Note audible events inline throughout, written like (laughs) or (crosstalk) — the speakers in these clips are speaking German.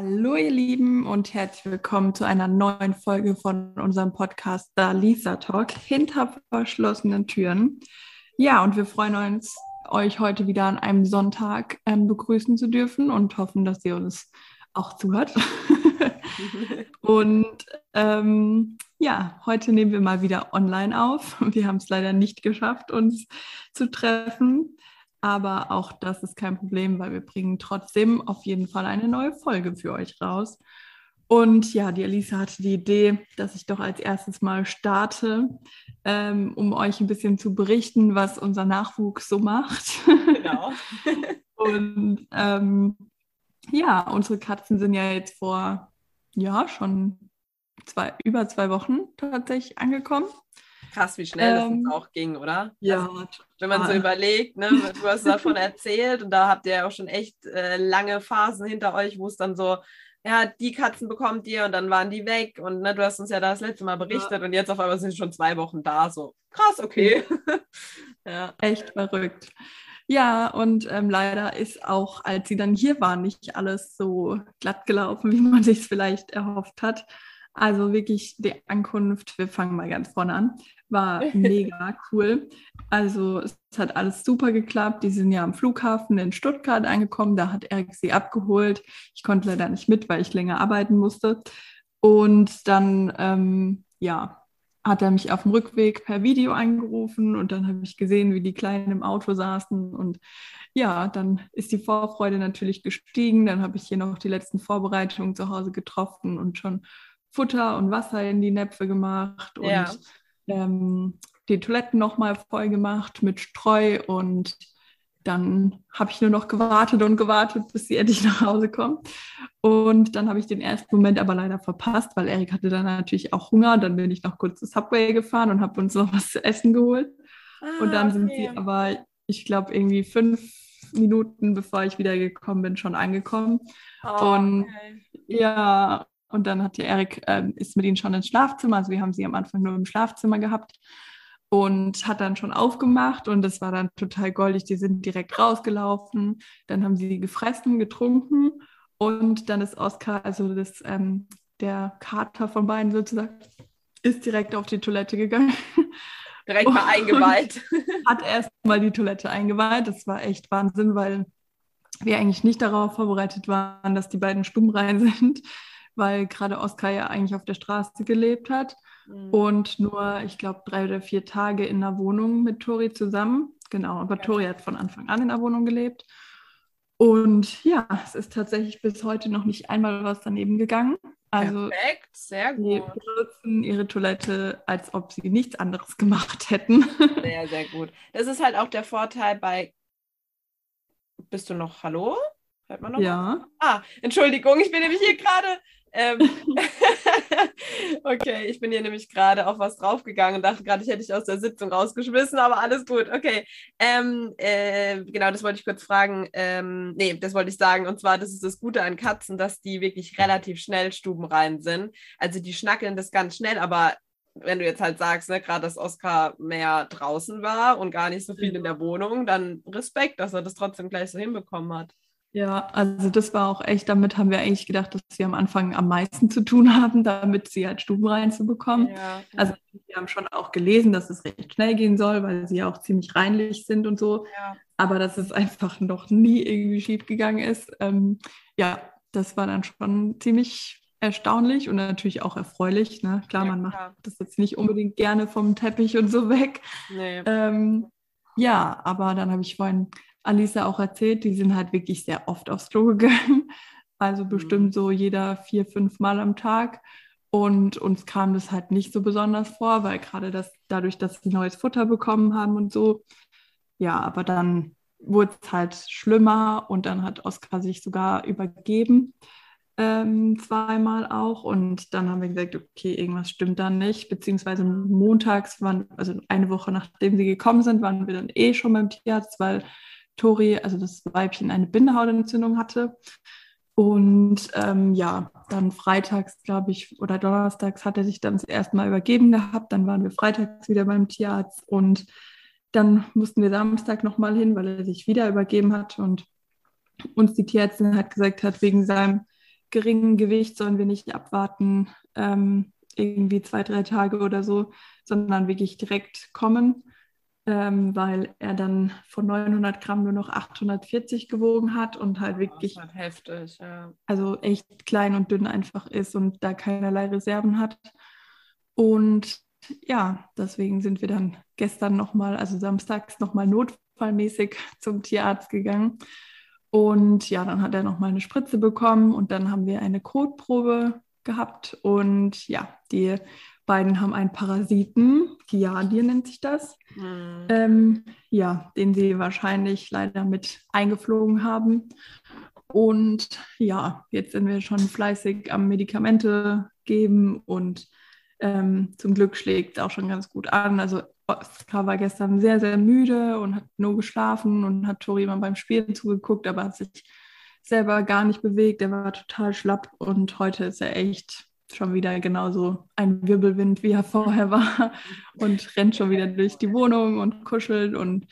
Hallo ihr Lieben und herzlich willkommen zu einer neuen Folge von unserem Podcast Da Lisa Talk hinter verschlossenen Türen. Ja, und wir freuen uns, euch heute wieder an einem Sonntag ähm, begrüßen zu dürfen und hoffen, dass ihr uns auch zuhört. (laughs) und ähm, ja, heute nehmen wir mal wieder online auf. Wir haben es leider nicht geschafft, uns zu treffen. Aber auch das ist kein Problem, weil wir bringen trotzdem auf jeden Fall eine neue Folge für euch raus. Und ja, die Elisa hatte die Idee, dass ich doch als erstes mal starte, ähm, um euch ein bisschen zu berichten, was unser Nachwuchs so macht. Genau. (laughs) Und ähm, ja, unsere Katzen sind ja jetzt vor, ja, schon zwei, über zwei Wochen tatsächlich angekommen. Krass, wie schnell ähm, das auch ging, oder? Ja. Also, wenn man so überlegt, ne, (laughs) du hast davon erzählt und da habt ihr ja auch schon echt äh, lange Phasen hinter euch, wo es dann so, ja, die Katzen bekommt ihr und dann waren die weg und ne, du hast uns ja das letzte Mal berichtet ja. und jetzt auf einmal sind schon zwei Wochen da, so krass, okay. (laughs) ja. Echt verrückt. Ja, und ähm, leider ist auch, als sie dann hier waren, nicht alles so glatt gelaufen, wie man sich es vielleicht erhofft hat. Also wirklich die Ankunft, wir fangen mal ganz vorne an, war (laughs) mega cool. Also es hat alles super geklappt. Die sind ja am Flughafen in Stuttgart angekommen. Da hat Erik sie abgeholt. Ich konnte leider nicht mit, weil ich länger arbeiten musste. Und dann, ähm, ja, hat er mich auf dem Rückweg per Video angerufen und dann habe ich gesehen, wie die Kleinen im Auto saßen und ja, dann ist die Vorfreude natürlich gestiegen. Dann habe ich hier noch die letzten Vorbereitungen zu Hause getroffen und schon Futter und Wasser in die Näpfe gemacht und ja. ähm, die Toiletten nochmal voll gemacht mit Streu und dann habe ich nur noch gewartet und gewartet, bis sie endlich nach Hause kommt. Und dann habe ich den ersten Moment aber leider verpasst, weil Erik hatte dann natürlich auch Hunger. Dann bin ich noch kurz zu Subway gefahren und habe uns noch was zu essen geholt. Ah, und dann okay. sind sie aber, ich glaube, irgendwie fünf Minuten, bevor ich wieder gekommen bin, schon angekommen. Oh, und okay. ja, und dann hat ja Erik, äh, ist mit ihnen schon ins Schlafzimmer, also wir haben sie am Anfang nur im Schlafzimmer gehabt und hat dann schon aufgemacht und das war dann total goldig. Die sind direkt rausgelaufen, dann haben sie gefressen, getrunken und dann ist Oskar, also das, ähm, der Kater von beiden sozusagen, ist direkt auf die Toilette gegangen. Direkt mal (laughs) eingeweiht. Hat erst mal die Toilette eingeweiht. Das war echt Wahnsinn, weil wir eigentlich nicht darauf vorbereitet waren, dass die beiden stumm rein (laughs) sind weil gerade Oskar ja eigentlich auf der Straße gelebt hat mhm. und nur, ich glaube, drei oder vier Tage in der Wohnung mit Tori zusammen. Genau, aber ja. Tori hat von Anfang an in der Wohnung gelebt. Und ja, es ist tatsächlich bis heute noch nicht einmal was daneben gegangen. Also Perfekt, sehr gut. Sie benutzen ihre Toilette, als ob sie nichts anderes gemacht hätten. (laughs) Sehr, sehr gut. Das ist halt auch der Vorteil bei. Bist du noch Hallo? Hört man noch? Ja. Ah, Entschuldigung, ich bin nämlich hier gerade ähm, (laughs) okay, ich bin hier nämlich gerade auf was draufgegangen und dachte gerade, ich hätte dich aus der Sitzung rausgeschmissen, aber alles gut. Okay. Ähm, äh, genau, das wollte ich kurz fragen. Ähm, nee, das wollte ich sagen. Und zwar, das ist das Gute an Katzen, dass die wirklich relativ schnell stubenrein sind. Also die schnackeln das ganz schnell, aber wenn du jetzt halt sagst, ne, gerade dass Oskar mehr draußen war und gar nicht so viel in der Wohnung, dann Respekt, dass er das trotzdem gleich so hinbekommen hat. Ja, also das war auch echt, damit haben wir eigentlich gedacht, dass sie am Anfang am meisten zu tun (laughs) haben, damit sie halt Stuben reinzubekommen. Ja, Also wir haben schon auch gelesen, dass es recht schnell gehen soll, weil sie ja auch ziemlich reinlich sind und so. Ja. Aber dass es einfach noch nie irgendwie schief gegangen ist. Ähm, ja, das war dann schon ziemlich erstaunlich und natürlich auch erfreulich. Ne? Klar, ja, man macht klar. das jetzt nicht unbedingt gerne vom Teppich und so weg. Nee. Ähm, ja, aber dann habe ich vorhin Alisa auch erzählt, die sind halt wirklich sehr oft aufs Klo gegangen. (laughs) Also mhm. bestimmt so jeder vier, fünf Mal am Tag. Und uns kam das halt nicht so besonders vor, weil gerade das dadurch, dass sie neues Futter bekommen haben und so. Ja, aber dann wurde es halt schlimmer und dann hat Oskar sich sogar übergeben, ähm, zweimal auch. Und dann haben wir gesagt, okay, irgendwas stimmt da nicht. Beziehungsweise montags, waren, also eine Woche nachdem sie gekommen sind, waren wir dann eh schon beim Tierarzt, weil Tori, also das Weibchen, eine Bindehautentzündung hatte. Und ähm, ja, dann freitags, glaube ich, oder donnerstags hat er sich dann das erste Mal übergeben gehabt. Dann waren wir freitags wieder beim Tierarzt und dann mussten wir Samstag nochmal hin, weil er sich wieder übergeben hat und uns die Tierärztin hat gesagt hat, wegen seinem geringen Gewicht sollen wir nicht abwarten, ähm, irgendwie zwei, drei Tage oder so, sondern wirklich direkt kommen, ähm, weil er dann von 900 Gramm nur noch 840 gewogen hat und halt wirklich halt heftig, ja. also echt klein und dünn einfach ist und da keinerlei Reserven hat. Und ja, deswegen sind wir dann gestern nochmal, also samstags nochmal notfallmäßig (laughs) zum Tierarzt gegangen. Und ja, dann hat er nochmal eine Spritze bekommen und dann haben wir eine Kotprobe gehabt. Und ja, die beiden haben einen Parasiten, Giardia nennt sich das, mhm. ähm, ja, den sie wahrscheinlich leider mit eingeflogen haben. Und ja, jetzt sind wir schon fleißig am Medikamente geben und ähm, zum Glück schlägt es auch schon ganz gut an. Also Oskar war gestern sehr, sehr müde und hat nur geschlafen und hat Tori immer beim Spielen zugeguckt, aber hat sich selber gar nicht bewegt. Er war total schlapp und heute ist er echt schon wieder genauso ein Wirbelwind, wie er vorher war (laughs) und rennt schon wieder durch die Wohnung und kuschelt und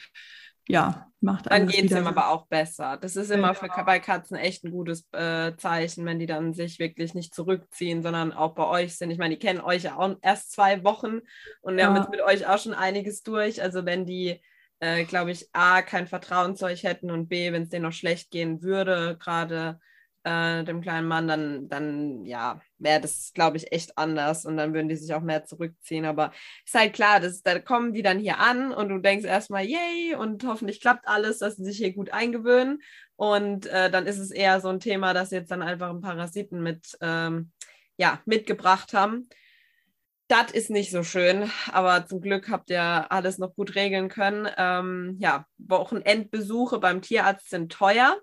ja, macht Dann geht es ihm aber auch besser. Das ist immer für, bei Katzen echt ein gutes äh, Zeichen, wenn die dann sich wirklich nicht zurückziehen, sondern auch bei euch sind. Ich meine, die kennen euch ja auch erst zwei Wochen und ja. haben jetzt mit euch auch schon einiges durch. Also wenn die, äh, glaube ich, A, kein Vertrauen zu euch hätten und B, wenn es denen noch schlecht gehen würde, gerade äh, dem kleinen Mann, dann, dann ja, wäre das, glaube ich, echt anders und dann würden die sich auch mehr zurückziehen. Aber ist halt klar, dass, da kommen die dann hier an und du denkst erstmal, yay, und hoffentlich klappt alles, dass sie sich hier gut eingewöhnen. Und äh, dann ist es eher so ein Thema, dass sie jetzt dann einfach einen Parasiten mit, ähm, ja, mitgebracht haben. Das ist nicht so schön, aber zum Glück habt ihr alles noch gut regeln können. Ähm, ja, Wochenendbesuche beim Tierarzt sind teuer.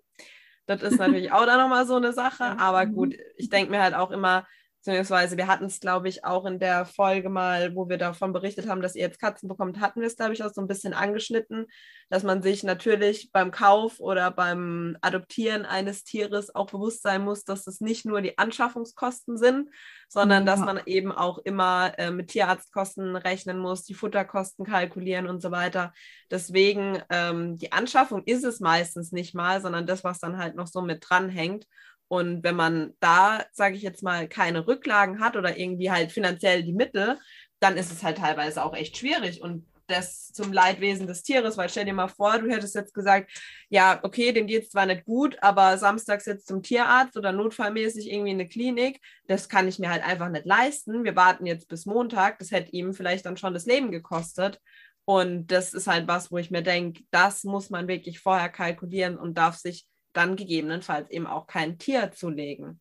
Das ist natürlich auch dann nochmal so eine Sache. Aber mhm. gut, ich denke mir halt auch immer, beziehungsweise wir hatten es, glaube ich, auch in der Folge mal, wo wir davon berichtet haben, dass ihr jetzt Katzen bekommt, hatten wir es, glaube ich, auch so ein bisschen angeschnitten, dass man sich natürlich beim Kauf oder beim Adoptieren eines Tieres auch bewusst sein muss, dass es nicht nur die Anschaffungskosten sind, sondern ja. dass man eben auch immer äh, mit Tierarztkosten rechnen muss, die Futterkosten kalkulieren und so weiter. Deswegen, ähm, die Anschaffung ist es meistens nicht mal, sondern das, was dann halt noch so mit dranhängt. Und wenn man da, sage ich jetzt mal, keine Rücklagen hat oder irgendwie halt finanziell die Mittel, dann ist es halt teilweise auch echt schwierig. Und das zum Leidwesen des Tieres, weil stell dir mal vor, du hättest jetzt gesagt, ja, okay, dem geht es zwar nicht gut, aber samstags jetzt zum Tierarzt oder notfallmäßig irgendwie in eine Klinik, das kann ich mir halt einfach nicht leisten. Wir warten jetzt bis Montag, das hätte ihm vielleicht dann schon das Leben gekostet. Und das ist halt was, wo ich mir denke, das muss man wirklich vorher kalkulieren und darf sich dann gegebenenfalls eben auch kein Tier zulegen.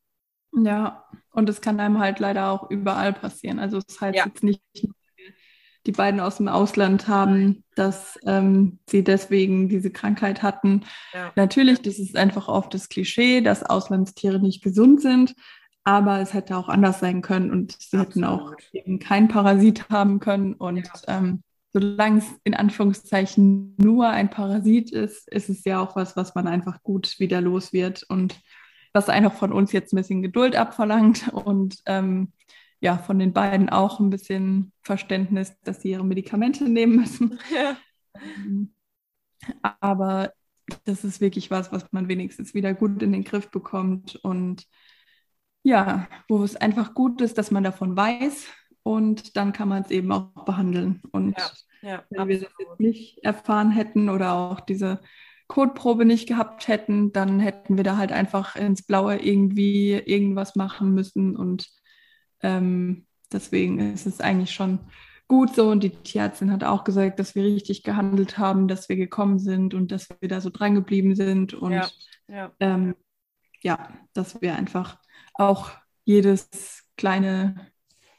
Ja, und es kann einem halt leider auch überall passieren. Also es heißt ja. jetzt nicht, die beiden aus dem Ausland haben, dass ähm, sie deswegen diese Krankheit hatten. Ja. Natürlich, das ist einfach oft das Klischee, dass Auslandstiere nicht gesund sind, aber es hätte auch anders sein können und sie Absolut. hätten auch eben keinen Parasit haben können und ja. ähm, solange es in Anführungszeichen nur ein Parasit ist, ist es ja auch was, was man einfach gut wieder los wird und was einfach von uns jetzt ein bisschen Geduld abverlangt und ähm, ja, von den beiden auch ein bisschen Verständnis, dass sie ihre Medikamente nehmen müssen. (laughs) Ja. Ähm, aber das ist wirklich was, was man wenigstens wieder gut in den Griff bekommt und ja, wo es einfach gut ist, dass man davon weiß und dann kann man es eben auch behandeln. Und ja, ja, wenn absolut. wir das jetzt nicht erfahren hätten oder auch diese Codeprobe nicht gehabt hätten, dann hätten wir da halt einfach ins Blaue irgendwie irgendwas machen müssen. Und ähm, deswegen ist es eigentlich schon gut so. Und die Tierärztin hat auch gesagt, dass wir richtig gehandelt haben, dass wir gekommen sind und dass wir da so dran geblieben sind. Und ja, ja. Ähm, ja dass wir einfach auch jedes kleine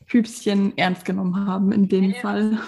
Füßchen ernst genommen haben in dem ja, Fall.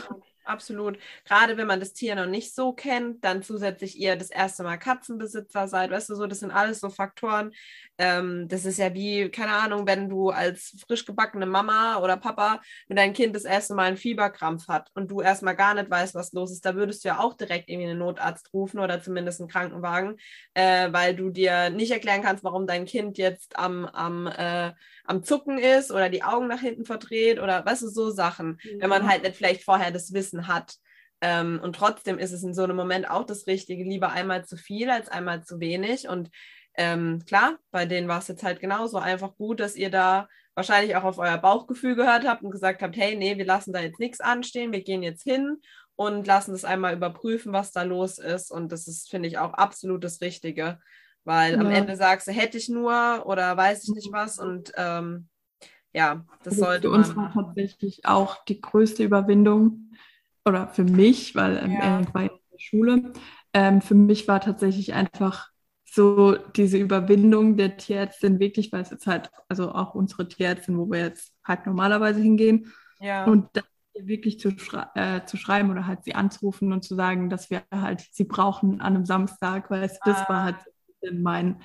Absolut. Gerade wenn man das Tier noch nicht so kennt, dann zusätzlich ihr das erste Mal Katzenbesitzer seid, weißt du so, das sind alles so Faktoren. Ähm, das ist ja wie, keine Ahnung, wenn du als frisch gebackene Mama oder Papa mit deinem Kind das erste Mal einen Fieberkrampf hat und du erstmal gar nicht weißt, was los ist, da würdest du ja auch direkt irgendwie einen Notarzt rufen oder zumindest einen Krankenwagen, äh, weil du dir nicht erklären kannst, warum dein Kind jetzt am, am, äh, am Zucken ist oder die Augen nach hinten verdreht oder weißt du, so Sachen, ja. wenn man halt nicht vielleicht vorher das Wissen Wissen hat. Ähm, und trotzdem ist es in so einem Moment auch das Richtige, lieber einmal zu viel als einmal zu wenig. Und ähm, klar, bei denen war es jetzt halt genauso einfach gut, dass ihr da wahrscheinlich auch auf euer Bauchgefühl gehört habt und gesagt habt, hey, nee, wir lassen da jetzt nichts anstehen, wir gehen jetzt hin und lassen es einmal überprüfen, was da los ist. Und das ist, finde ich, auch absolut das Richtige. Weil ja. am Ende sagst du, hätte ich nur oder weiß ich nicht was. Und ähm, ja, das sollte. Für uns war tatsächlich auch die größte Überwindung, oder für mich, weil ähm, ja. er war in der Schule, ähm, für mich war tatsächlich einfach so diese Überwindung der Tierärztin wirklich, weil es jetzt halt, also auch unsere Tierärztin, wo wir jetzt halt normalerweise hingehen. Ja. Und dann wirklich zu, schrei äh, zu schreiben oder halt sie anzurufen und zu sagen, dass wir halt sie brauchen an einem Samstag, weil es, das war halt mein,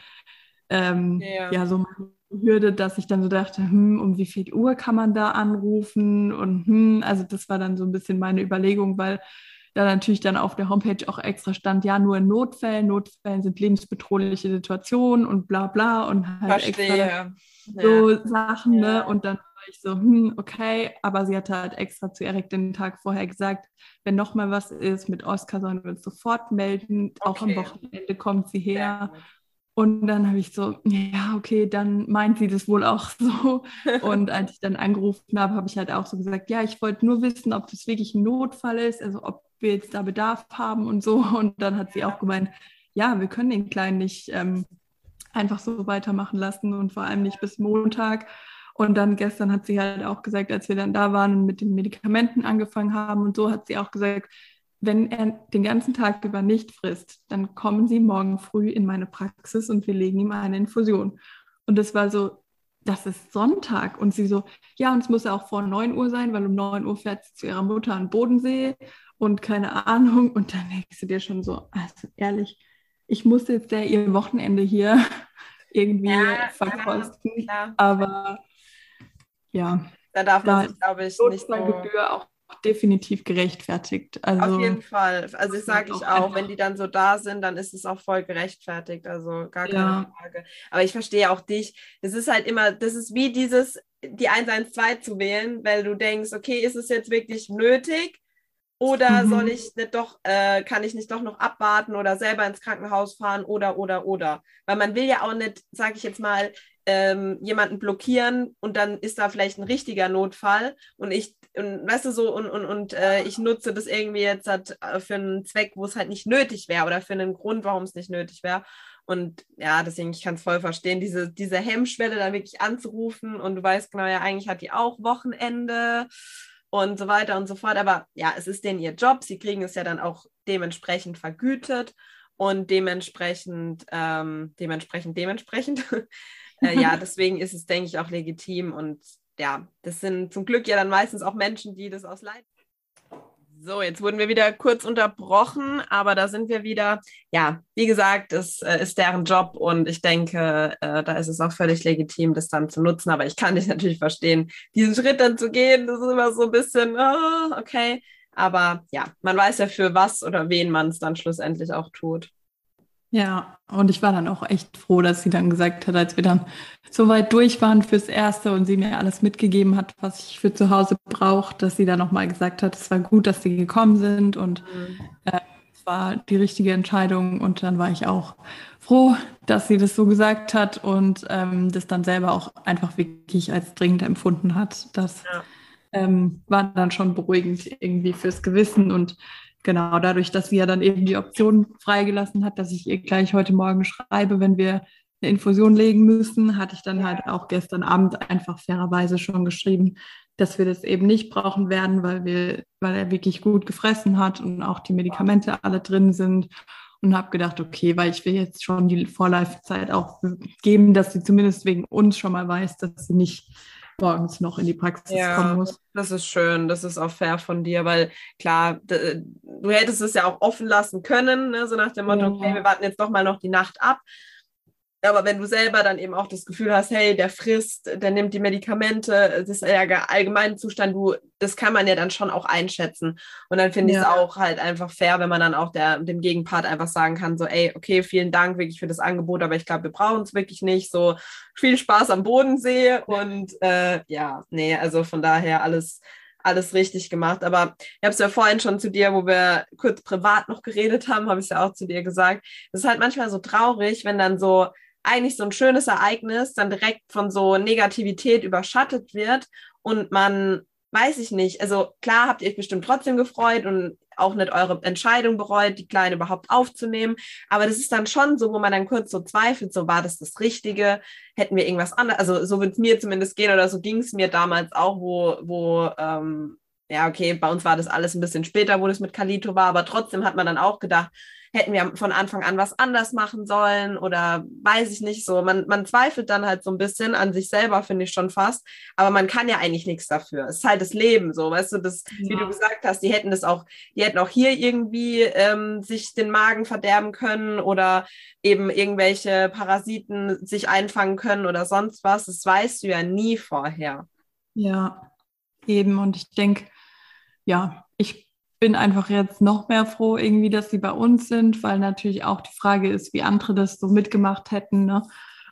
ähm, ja. ja, so meine Hürde, dass ich dann so dachte, hm, um wie viel Uhr kann man da anrufen und hm, also das war dann so ein bisschen meine Überlegung, weil da natürlich dann auf der Homepage auch extra stand, ja, nur in Notfällen, Notfällen sind lebensbedrohliche Situationen und bla bla und halt Verstehe. extra so ja. Sachen, ne? ja. ne? Und dann war ich so, hm, okay, aber sie hatte halt extra zu Erik den Tag vorher gesagt, wenn nochmal was ist mit Oscar, sollen wir uns sofort melden. Okay. Auch am Wochenende kommt sie her. Und dann habe ich so, ja, okay, dann meint sie das wohl auch so. (laughs) Und als ich dann angerufen habe, habe ich halt auch so gesagt, ja, ich wollte nur wissen, ob das wirklich ein Notfall ist, also ob wir jetzt da Bedarf haben und so. Und dann hat sie auch gemeint, ja, wir können den Kleinen nicht ähm, einfach so weitermachen lassen und vor allem nicht bis Montag. Und dann gestern hat sie halt auch gesagt, als wir dann da waren und mit den Medikamenten angefangen haben und so, hat sie auch gesagt, wenn er den ganzen Tag über nicht frisst, dann kommen Sie morgen früh in meine Praxis und wir legen ihm eine Infusion. Und das war so, das ist Sonntag. Und sie so, ja, und es muss ja auch vor 9 Uhr sein, weil um 9 Uhr fährt sie zu ihrer Mutter an Bodensee und keine Ahnung. Und dann denkst du dir schon so, also ehrlich, ich muss jetzt ja ihr Wochenende hier (laughs) irgendwie ja, verkosten. Ja, aber ja. Da darf man sich, glaube ich, nicht so... Gebühr auch definitiv gerechtfertigt. Also, Auf jeden Fall. Also ich sage ich auch, wenn die dann so da sind, dann ist es auch voll gerechtfertigt. Also gar keine ja. Frage. Aber ich verstehe auch dich. Es ist halt immer, das ist wie dieses, die 112 zu wählen, weil du denkst, okay, ist es jetzt wirklich nötig? Oder mhm. soll ich nicht doch, äh, kann ich nicht doch noch abwarten oder selber ins Krankenhaus fahren oder, oder, oder. Weil man will ja auch nicht, sage ich jetzt mal, ähm, jemanden blockieren und dann ist da vielleicht ein richtiger Notfall und ich, und, weißt du so, und, und, und äh, ich nutze das irgendwie jetzt halt für einen Zweck, wo es halt nicht nötig wäre oder für einen Grund, warum es nicht nötig wäre. Und ja, deswegen, ich kann es voll verstehen, diese, diese Hemmschwelle dann wirklich anzurufen und du weißt genau, ja, eigentlich hat die auch Wochenende und so weiter und so fort. Aber ja, es ist denen ihr Job. Sie kriegen es ja dann auch dementsprechend vergütet und dementsprechend, ähm, dementsprechend, dementsprechend. (laughs) äh, ja, (laughs) deswegen ist es, denke ich, auch legitim. Und ja, das sind zum Glück ja dann meistens auch Menschen, die das aus Leid. So, jetzt wurden wir wieder kurz unterbrochen, aber da sind wir wieder. Ja, wie gesagt, es äh, ist deren Job und ich denke, äh, da ist es auch völlig legitim, das dann zu nutzen. Aber ich kann dich (laughs) natürlich verstehen, diesen Schritt dann zu gehen, das ist immer so ein bisschen, oh, okay. Aber ja, man weiß ja für was oder wen man es dann schlussendlich auch tut. Ja, und ich war dann auch echt froh, dass sie dann gesagt hat, als wir dann so weit durch waren fürs Erste und sie mir alles mitgegeben hat, was ich für zu Hause brauche, dass sie dann nochmal gesagt hat, es war gut, dass sie gekommen sind und mhm. äh, es war die richtige Entscheidung. Und dann war ich auch froh, dass sie das so gesagt hat und ähm, das dann selber auch einfach wirklich als dringend empfunden hat. Das ja. ähm, war dann schon beruhigend irgendwie fürs Gewissen und genau, dadurch, dass sie ja dann eben die Option freigelassen hat, dass ich ihr gleich heute Morgen schreibe, wenn wir eine Infusion legen müssen, hatte ich dann halt auch gestern Abend einfach fairerweise schon geschrieben, dass wir das eben nicht brauchen werden, weil wir, weil er wirklich gut gefressen hat und auch die Medikamente alle drin sind. Und habe gedacht, okay, weil ich will jetzt schon die Vorleifzeit auch geben, dass sie zumindest wegen uns schon mal weiß, dass sie nicht morgens noch in die Praxis ja, kommen muss. Das ist schön, das ist auch fair von dir, weil klar, du hättest es ja auch offen lassen können, ne? so nach dem Motto, ja. okay, wir warten jetzt doch mal noch die Nacht ab. Aber wenn du selber dann eben auch das Gefühl hast, hey, der frisst, der nimmt die Medikamente, das ist ja allgemein Zustand, du, das kann man ja dann schon auch einschätzen. Und dann finde ja. ich es auch halt einfach fair, wenn man dann auch der, dem Gegenpart einfach sagen kann, so, ey, okay, vielen Dank wirklich für das Angebot, aber ich glaube, wir brauchen es wirklich nicht. So viel Spaß am Bodensee und äh, ja, nee, also von daher alles, alles richtig gemacht. Aber ich habe es ja vorhin schon zu dir, wo wir kurz privat noch geredet haben, habe ich es ja auch zu dir gesagt. Es ist halt manchmal so traurig, wenn dann so eigentlich so ein schönes Ereignis dann direkt von so Negativität überschattet wird und man weiß ich nicht. Also klar habt ihr euch bestimmt trotzdem gefreut und auch nicht eure Entscheidung bereut, die Kleine überhaupt aufzunehmen. Aber das ist dann schon so, wo man dann kurz so zweifelt, so war das das Richtige? Hätten wir irgendwas anderes? Also so wird es mir zumindest gehen oder so ging es mir damals auch, wo, wo ähm, ja, okay, bei uns war das alles ein bisschen später, wo das mit Kalito war, aber trotzdem hat man dann auch gedacht, hätten wir von Anfang an was anders machen sollen oder weiß ich nicht so. Man, man zweifelt dann halt so ein bisschen an sich selber, finde ich schon fast. Aber man kann ja eigentlich nichts dafür. Es ist halt das Leben so, weißt du, das, ja. wie du gesagt hast, die hätten das auch, die hätten auch hier irgendwie ähm, sich den Magen verderben können oder eben irgendwelche Parasiten sich einfangen können oder sonst was. Das weißt du ja nie vorher. Ja, eben. Und ich denke, ja, ich bin einfach jetzt noch mehr froh, irgendwie, dass sie bei uns sind, weil natürlich auch die Frage ist, wie andere das so mitgemacht hätten. Ne?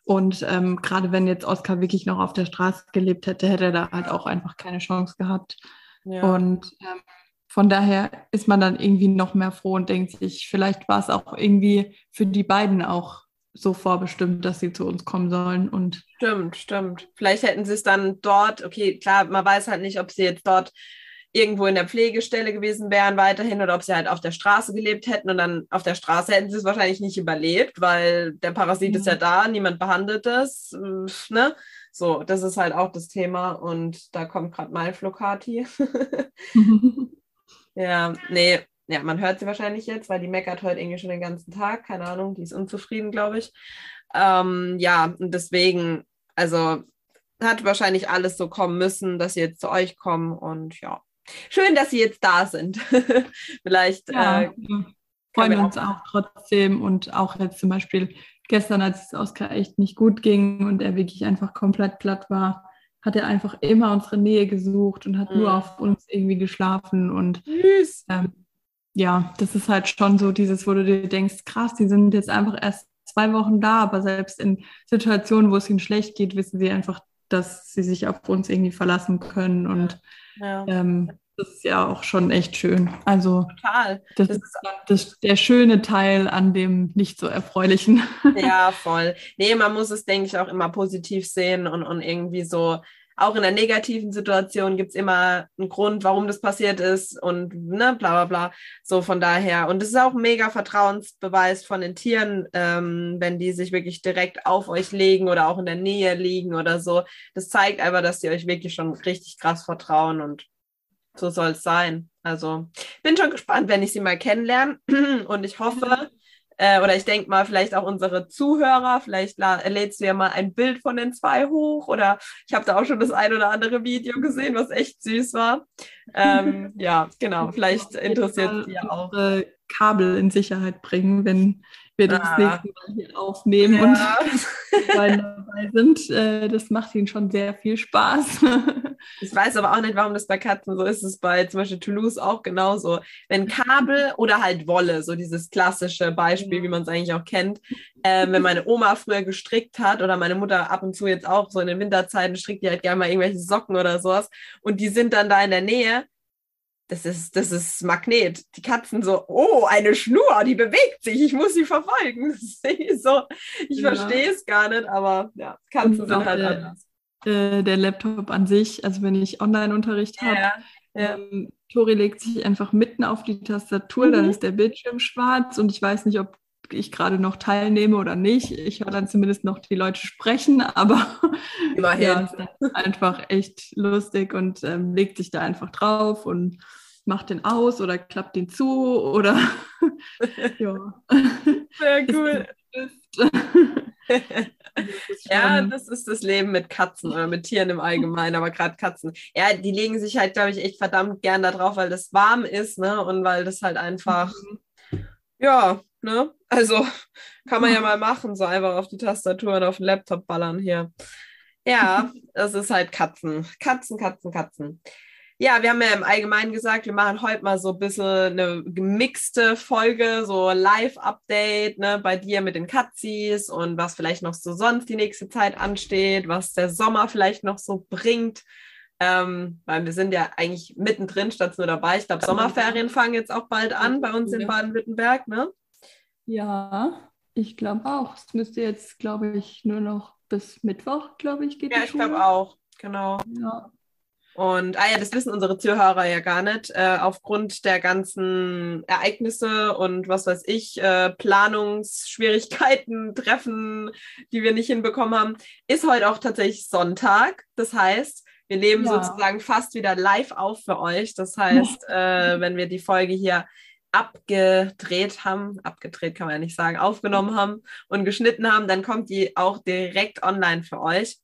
Und ähm, gerade wenn jetzt Oskar wirklich noch auf der Straße gelebt hätte, hätte er da halt auch einfach keine Chance gehabt. Ja. Und ähm, von daher ist man dann irgendwie noch mehr froh und denkt sich, vielleicht war es auch irgendwie für die beiden auch so vorbestimmt, dass sie zu uns kommen sollen. Und stimmt, stimmt. Vielleicht hätten sie es dann dort, okay, klar, man weiß halt nicht, ob sie jetzt dort irgendwo in der Pflegestelle gewesen wären weiterhin oder ob sie halt auf der Straße gelebt hätten und dann auf der Straße hätten sie es wahrscheinlich nicht überlebt, weil der Parasit mhm. ist ja mhm. da, niemand behandelt es, ne? So, das ist halt auch das Thema und da kommt gerade mal Flocati. (laughs) ja, nee, ja, man hört sie wahrscheinlich jetzt, weil die meckert heute irgendwie schon den ganzen Tag, keine Ahnung, die ist unzufrieden, glaube ich. Ähm, ja, und deswegen, also hat wahrscheinlich alles so kommen müssen, dass sie jetzt zu euch kommen und ja, Schön, dass Sie jetzt da sind. (laughs) Vielleicht ja, äh, freuen wir uns auch trotzdem. Und auch jetzt zum Beispiel gestern, als es Oskar echt nicht gut ging und er wirklich einfach komplett platt war, hat er einfach immer unsere Nähe gesucht und hat mhm. nur auf uns irgendwie geschlafen. Und ähm, ja, das ist halt schon so dieses, wo du dir denkst, krass, die sind jetzt einfach erst zwei Wochen da, aber selbst in Situationen, wo es ihnen schlecht geht, wissen sie einfach, dass sie sich auf uns irgendwie verlassen können. Und ja. Ähm, das ist ja auch schon echt schön. Also Total. Das, das ist das, der schöne Teil an dem nicht so erfreulichen. Ja, voll. Nee, man muss es, denke ich, auch immer positiv sehen und, und irgendwie so, auch in der negativen Situation gibt es immer einen Grund, warum das passiert ist und ne, bla bla bla. So von daher. Und es ist auch ein mega Vertrauensbeweis von den Tieren, ähm, wenn die sich wirklich direkt auf euch legen oder auch in der Nähe liegen oder so. Das zeigt einfach, dass die euch wirklich schon richtig krass vertrauen und so soll es sein. Also bin schon gespannt, wenn ich sie mal kennenlerne (clears throat) und ich hoffe, äh, oder ich denke mal, vielleicht auch unsere Zuhörer, vielleicht lädst du ja mal ein Bild von den zwei hoch oder ich habe da auch schon das ein oder andere Video gesehen, was echt süß war. Ähm, (laughs) ja, genau, vielleicht interessiert es ja auch. Kabel in Sicherheit bringen, wenn wir das ah. nächste Mal hier aufnehmen ja. und dabei sind. Äh, das macht ihnen schon sehr viel Spaß. (laughs) ich weiß aber auch nicht, warum das bei Katzen so ist. Es ist bei zum Beispiel Toulouse auch genauso. Wenn Kabel oder halt Wolle, so dieses klassische Beispiel, wie man es eigentlich auch kennt, äh, wenn meine Oma früher gestrickt hat oder meine Mutter ab und zu jetzt auch so in den Winterzeiten strickt die halt gerne mal irgendwelche Socken oder sowas und die sind dann da in der Nähe, das ist, das ist Magnet. Die Katzen so, oh, eine Schnur, die bewegt sich, ich muss sie verfolgen. (laughs) so, ich ja. verstehe es gar nicht, aber ja, Katzen sind halt der, anders. Äh, der Laptop an sich, also wenn ich Online-Unterricht habe, ja, ja. ähm, Tori legt sich einfach mitten auf die Tastatur, mhm. dann ist der Bildschirm schwarz und ich weiß nicht, ob ich gerade noch teilnehme oder nicht. Ich höre dann zumindest noch die Leute sprechen, (laughs) aber Immerhin. ja, einfach echt lustig und ähm, legt sich da einfach drauf und macht den aus oder klappt den zu oder (laughs) ja. (laughs) Sehr cool. Ja, das ist das Leben mit Katzen oder mit Tieren im Allgemeinen, aber gerade Katzen. Ja, die legen sich halt, glaube ich, echt verdammt gern da drauf, weil das warm ist, ne? Und weil das halt einfach, mhm. ja, ne? Also kann man ja mal machen, so einfach auf die Tastatur und auf den Laptop ballern hier. Ja, das ist halt Katzen. Katzen, Katzen, Katzen. Ja, wir haben ja im Allgemeinen gesagt, wir machen heute mal so ein bisschen eine gemixte Folge, so Live-Update ne, bei dir mit den Katzis und was vielleicht noch so sonst die nächste Zeit ansteht, was der Sommer vielleicht noch so bringt. Ähm, weil wir sind ja eigentlich mittendrin statt nur dabei. Ich glaube, Sommerferien fangen jetzt auch bald an bei uns in Baden-Württemberg, ne? Ja, Ich glaube auch. Es müsste jetzt, glaube ich, nur noch bis Mittwoch, glaube ich, geht Ja, ich glaube auch. Genau. Ja. Und, ah ja, das wissen unsere Zuhörer ja gar nicht. Äh, aufgrund der ganzen Ereignisse und was weiß ich, äh, Planungsschwierigkeiten, (laughs) Treffen, die wir nicht hinbekommen haben, ist heute auch tatsächlich Sonntag. Das heißt, wir nehmen Ja. sozusagen fast wieder live auf für euch. Das heißt, (laughs) äh, wenn wir die Folge hier abgedreht haben, abgedreht kann man ja nicht sagen, aufgenommen haben und geschnitten haben, dann kommt die auch direkt online für euch.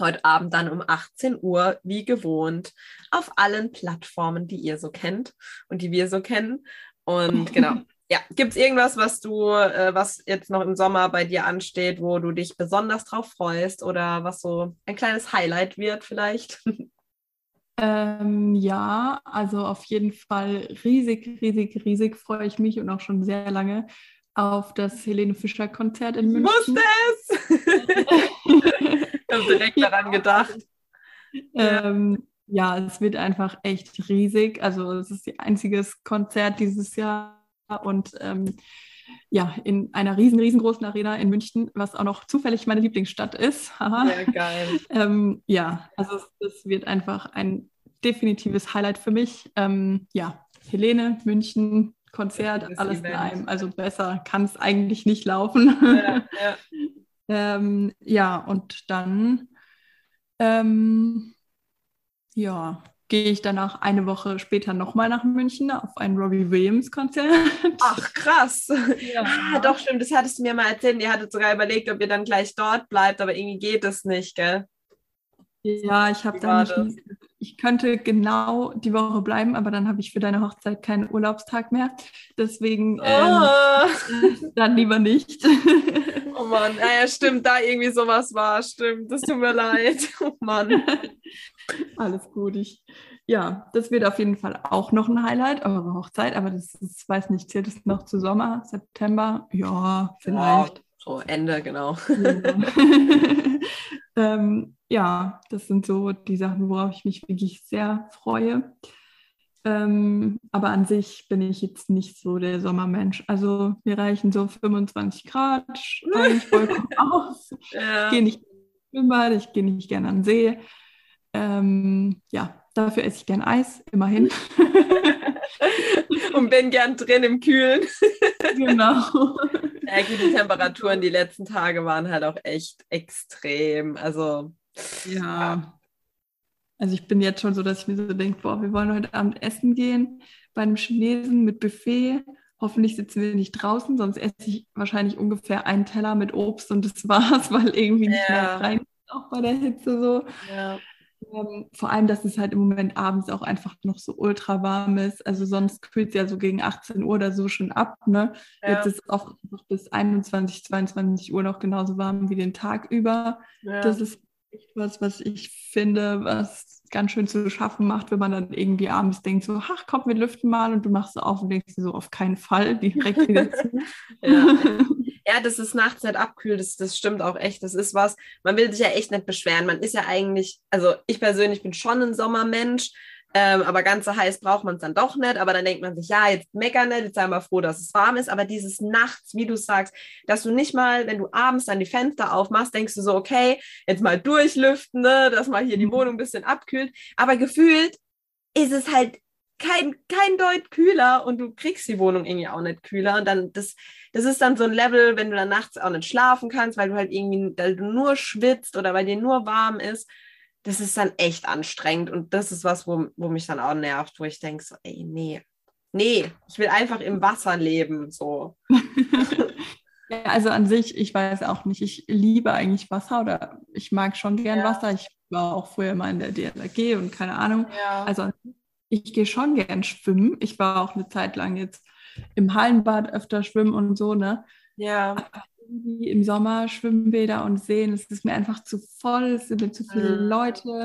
Heute Abend dann um 18 Uhr, wie gewohnt, auf allen Plattformen, die ihr so kennt und die wir so kennen. Und (laughs) genau. Ja, gibt es irgendwas, was du, äh, was jetzt noch im Sommer bei dir ansteht, wo du dich besonders drauf freust oder was so ein kleines Highlight wird vielleicht? (laughs) Ähm, ja, also auf jeden Fall riesig, riesig, riesig freue ich mich und auch schon sehr lange auf das Helene Fischer Konzert in München. wusste es! (laughs) ich habe direkt daran gedacht. Ähm, ja, es wird einfach echt riesig. Also es ist ihr einziges Konzert dieses Jahr und ähm, ja, in einer riesen, riesengroßen Arena in München, was auch noch zufällig meine Lieblingsstadt ist. Sehr geil. (laughs) Ähm, ja, also es, es wird einfach ein definitives Highlight für mich. Ähm, ja, Helene, München, Konzert, alles in Event. einem. Also besser kann es eigentlich nicht laufen. Ja, ja. (laughs) ähm, ja, und dann ähm, ja, gehe ich danach eine Woche später nochmal nach München auf ein Robbie Williams Konzert. Ach, krass. Ja. Ah, doch, stimmt, das hattest du mir mal erzählt. Ihr hattet sogar überlegt, ob ihr dann gleich dort bleibt, aber irgendwie geht es nicht, gell? Ja, ich habe dann nicht, ich könnte genau die Woche bleiben, aber dann habe ich für deine Hochzeit keinen Urlaubstag mehr. Deswegen ähm, Ah. (laughs) dann lieber nicht. (laughs) Oh Mann, ja, ja, stimmt, da irgendwie sowas war, stimmt. Das tut mir leid. (laughs) Oh Mann. Alles gut. Ich, ja, das wird auf jeden Fall auch noch ein Highlight, eure Hochzeit, aber das ist, weiß nicht, zählt es noch zu Sommer, September? Ja, vielleicht. So, Ende, genau. Ja. ähm, ja, das sind so die Sachen, worauf ich mich wirklich sehr freue. Ähm, aber an sich bin ich jetzt nicht so der Sommermensch. Also mir reichen so 25 Grad (laughs) eigentlich vollkommen aus. Ja. Ich gehe nicht ins Schwimmbad, ich gehe nicht gerne an den See. Ähm, ja, dafür esse ich gern Eis, immerhin. (laughs) Und bin gern drin im Kühlen. (laughs) genau. Ja, die Temperaturen die letzten Tage waren halt auch echt extrem. Also, Ja. Also ich bin jetzt schon so, dass ich mir so denke, boah, wir wollen heute Abend essen gehen bei einem Chinesen mit Buffet. Hoffentlich sitzen wir nicht draußen, sonst esse ich wahrscheinlich ungefähr einen Teller mit Obst und das (laughs) war's, weil irgendwie nicht Ja. mehr rein auch bei der Hitze so. ja. Ähm, vor allem, dass es halt im Moment abends auch einfach noch so ultra warm ist. Also sonst kühlt es ja so gegen 18 Uhr oder so schon ab. Ne? Ja. Jetzt ist es auch noch bis 21, 22 Uhr noch genauso warm wie den Tag über. ja. Das ist was, was ich finde, was ganz schön zu schaffen macht, wenn man dann irgendwie abends denkt, so, ach komm, wir lüften mal und du machst so auf und denkst dir so, auf keinen Fall, direkt wieder zu. (laughs) (laughs) Ja. Ja, das ist nachts nicht abkühlt, das, das stimmt auch echt. Das ist was, man will sich ja echt nicht beschweren. Man ist ja eigentlich, also ich persönlich bin schon ein Sommermensch, ähm, aber ganz so heiß braucht man es dann doch nicht. Aber dann denkt man sich, ja, jetzt meckern nicht, jetzt sei mal froh, dass es warm ist. Aber dieses nachts, wie du sagst, dass du nicht mal, wenn du abends dann die Fenster aufmachst, denkst du so, okay, jetzt mal durchlüften, ne, dass mal hier die Mhm. Wohnung ein bisschen abkühlt. Aber gefühlt ist es halt kein, kein Deut kühler und du kriegst die Wohnung irgendwie auch nicht kühler. Und dann, das, das ist dann so ein Level, wenn du dann nachts auch nicht schlafen kannst, weil du halt irgendwie, weil du nur schwitzt oder weil dir nur warm ist. Das ist dann echt anstrengend. Und das ist was, wo, wo mich dann auch nervt, wo ich denke so, ey, nee. Nee, ich will einfach im Wasser leben, so. (laughs) Ja, also an sich, ich weiß auch nicht, ich liebe eigentlich Wasser oder ich mag schon gern Ja. Wasser. Ich war auch früher mal in der DLRG und keine Ahnung. Ja. Also ich gehe schon gern schwimmen. Ich war auch eine Zeit lang jetzt im Hallenbad öfter schwimmen und so, ne? ja. Im Sommer Schwimmbäder und Seen, es ist mir einfach zu voll, es sind mir zu viele Mhm. Leute,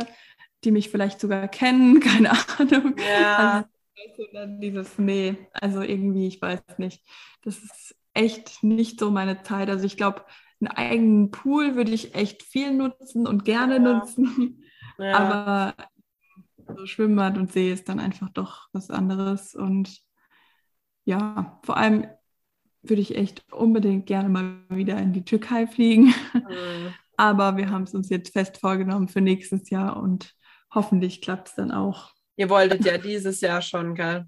die mich vielleicht sogar kennen, (laughs) keine Ahnung. Ja. Also, dann dieses, nee, also irgendwie, ich weiß nicht. Das ist echt nicht so meine Zeit. Also ich glaube, einen eigenen Pool würde ich echt viel nutzen und gerne Ja. nutzen. ja. Aber so Schwimmbad und See ist dann einfach doch was anderes. Und ja, vor allem würde ich echt unbedingt gerne mal wieder in die Türkei fliegen. Mhm. (laughs) Aber wir haben es uns jetzt fest vorgenommen für nächstes Jahr und hoffentlich klappt es dann auch. Ihr wolltet ja dieses Jahr schon, gell?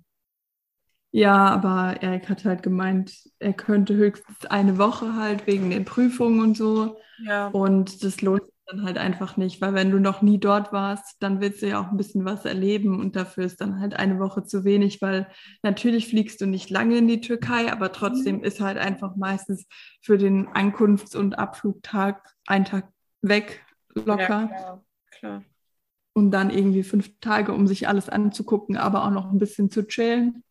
Ja, aber Erik hat halt gemeint, er könnte höchstens eine Woche halt wegen den Prüfungen und so. Ja. Und das lohnt sich dann halt einfach nicht, weil wenn du noch nie dort warst, dann willst du ja auch ein bisschen was erleben und dafür ist dann halt eine Woche zu wenig, weil natürlich fliegst du nicht lange in die Türkei, aber trotzdem mhm. ist halt einfach meistens für den Ankunfts- und Abflugtag ein Tag weg locker. Ja, klar, klar. Und dann irgendwie fünf Tage, um sich alles anzugucken, aber auch noch ein bisschen zu chillen.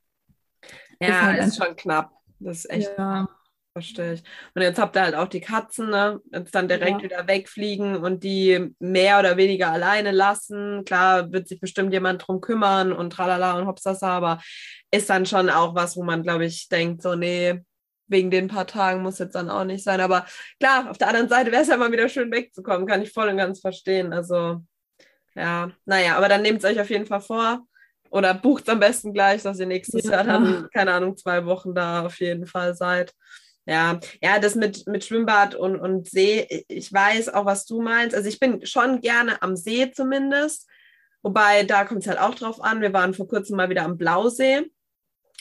Ja, ist, halt ist schon knapp. Das ist echt. Ja. Verstehe ich. Und jetzt habt ihr halt auch die Katzen, ne? Jetzt dann direkt ja. wieder wegfliegen und die mehr oder weniger alleine lassen. Klar wird sich bestimmt jemand drum kümmern und tralala und hopsasa, aber ist dann schon auch was, wo man, glaube ich, denkt, so, nee, wegen den paar Tagen muss jetzt dann auch nicht sein. Aber klar, auf der anderen Seite wäre es ja mal wieder schön wegzukommen, kann ich voll und ganz verstehen. Also, ja, naja, aber dann nehmt es euch auf jeden Fall vor. Oder bucht es am besten gleich, dass ihr nächstes ja. Jahr dann, keine Ahnung, zwei Wochen da auf jeden Fall seid. Ja, ja, das mit, mit Schwimmbad und, und See, ich weiß auch, was du meinst. Also ich bin schon gerne am See zumindest. Wobei, da kommt es halt auch drauf an. Wir waren vor kurzem mal wieder am Blausee.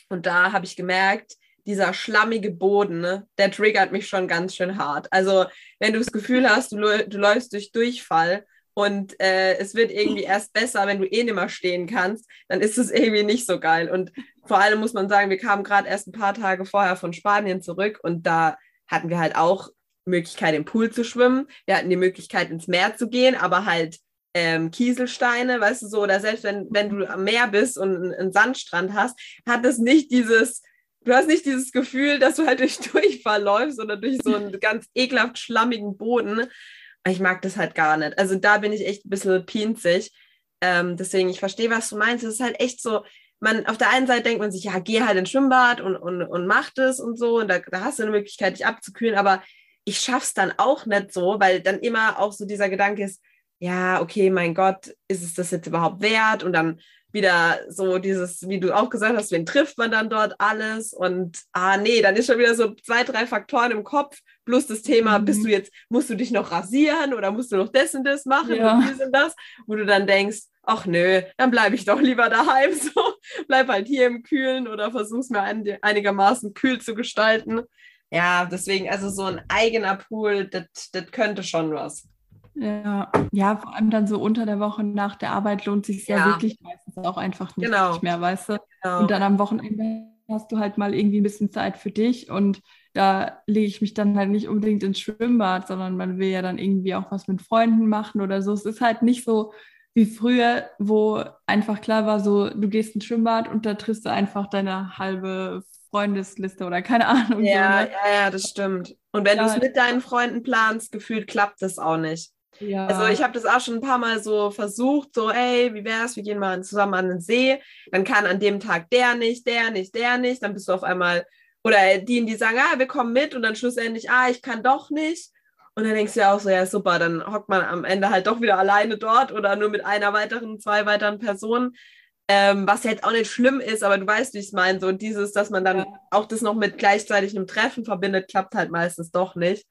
Und da habe ich gemerkt, dieser schlammige Boden, ne, der triggert mich schon ganz schön hart. Also, wenn du das Gefühl hast, du, du läufst durch Durchfall und äh, es wird irgendwie (laughs) erst besser, wenn du eh nicht mehr stehen kannst, dann ist es irgendwie nicht so geil. Und vor allem muss man sagen, wir kamen gerade erst ein paar Tage vorher von Spanien zurück und da hatten wir halt auch Möglichkeit, im Pool zu schwimmen. Wir hatten die Möglichkeit, ins Meer zu gehen, aber halt ähm, Kieselsteine, weißt du so, oder selbst wenn, wenn du am Meer bist und einen Sandstrand hast, hat es nicht dieses, du hast nicht dieses Gefühl, dass du halt (laughs) durch Durchfall läufst oder durch so einen ganz ekelhaft schlammigen Boden. Ich mag das halt gar nicht. Also da bin ich echt ein bisschen pinzig. Ähm, deswegen, ich verstehe, was du meinst. Es ist halt echt so, man, auf der einen Seite denkt man sich, ja, geh halt ins Schwimmbad und, und, und mach das und so. Und da, da hast du eine Möglichkeit, dich abzukühlen. Aber ich schaff's dann auch nicht so, weil dann immer auch so dieser Gedanke ist, ja, okay, mein Gott, ist es das jetzt überhaupt wert? Und dann wieder so dieses, wie du auch gesagt hast, wen trifft man dann dort alles? Und ah nee, dann ist schon wieder so zwei, drei Faktoren im Kopf, plus das Thema, mhm. bist du jetzt, musst du dich noch rasieren oder musst du noch das und das machen ja. und dies und das, wo du dann denkst, ach nö, dann bleibe ich doch lieber daheim, (laughs) so, bleib halt hier im Kühlen oder versuch's mir ein, einigermaßen kühl zu gestalten. Ja, deswegen, also so ein eigener Pool, das könnte schon was. Ja, ja, vor allem dann so unter der Woche nach der Arbeit lohnt sich ja, ja wirklich meistens auch einfach nicht genau. mehr, weißt du? Genau. Und dann am Wochenende hast du halt mal irgendwie ein bisschen Zeit für dich und da lege ich mich dann halt nicht unbedingt ins Schwimmbad, sondern man will ja dann irgendwie auch was mit Freunden machen oder so. Es ist halt nicht so wie früher, wo einfach klar war, so du gehst ins Schwimmbad und da triffst du einfach deine halbe Freundesliste oder keine Ahnung. Ja, so, ne? ja, ja, das stimmt. Und wenn ja, du es mit deinen Freunden planst, gefühlt klappt das auch nicht. Ja. Also ich habe das auch schon ein paar Mal so versucht, so, ey, wie wär's, wir gehen mal zusammen an den See. Dann kann an dem Tag der nicht, der nicht, der nicht. Dann bist du auf einmal, oder die, die sagen, ah, wir kommen mit und dann schlussendlich, ah, ich kann doch nicht. Und dann denkst du ja auch so, ja, super, dann hockt man am Ende halt doch wieder alleine dort oder nur mit einer weiteren, zwei weiteren Personen. Ähm, was jetzt auch nicht schlimm ist, aber du weißt, wie ich es meine. So dieses, dass man dann ja. auch das noch mit gleichzeitig einem Treffen verbindet, klappt halt meistens doch nicht.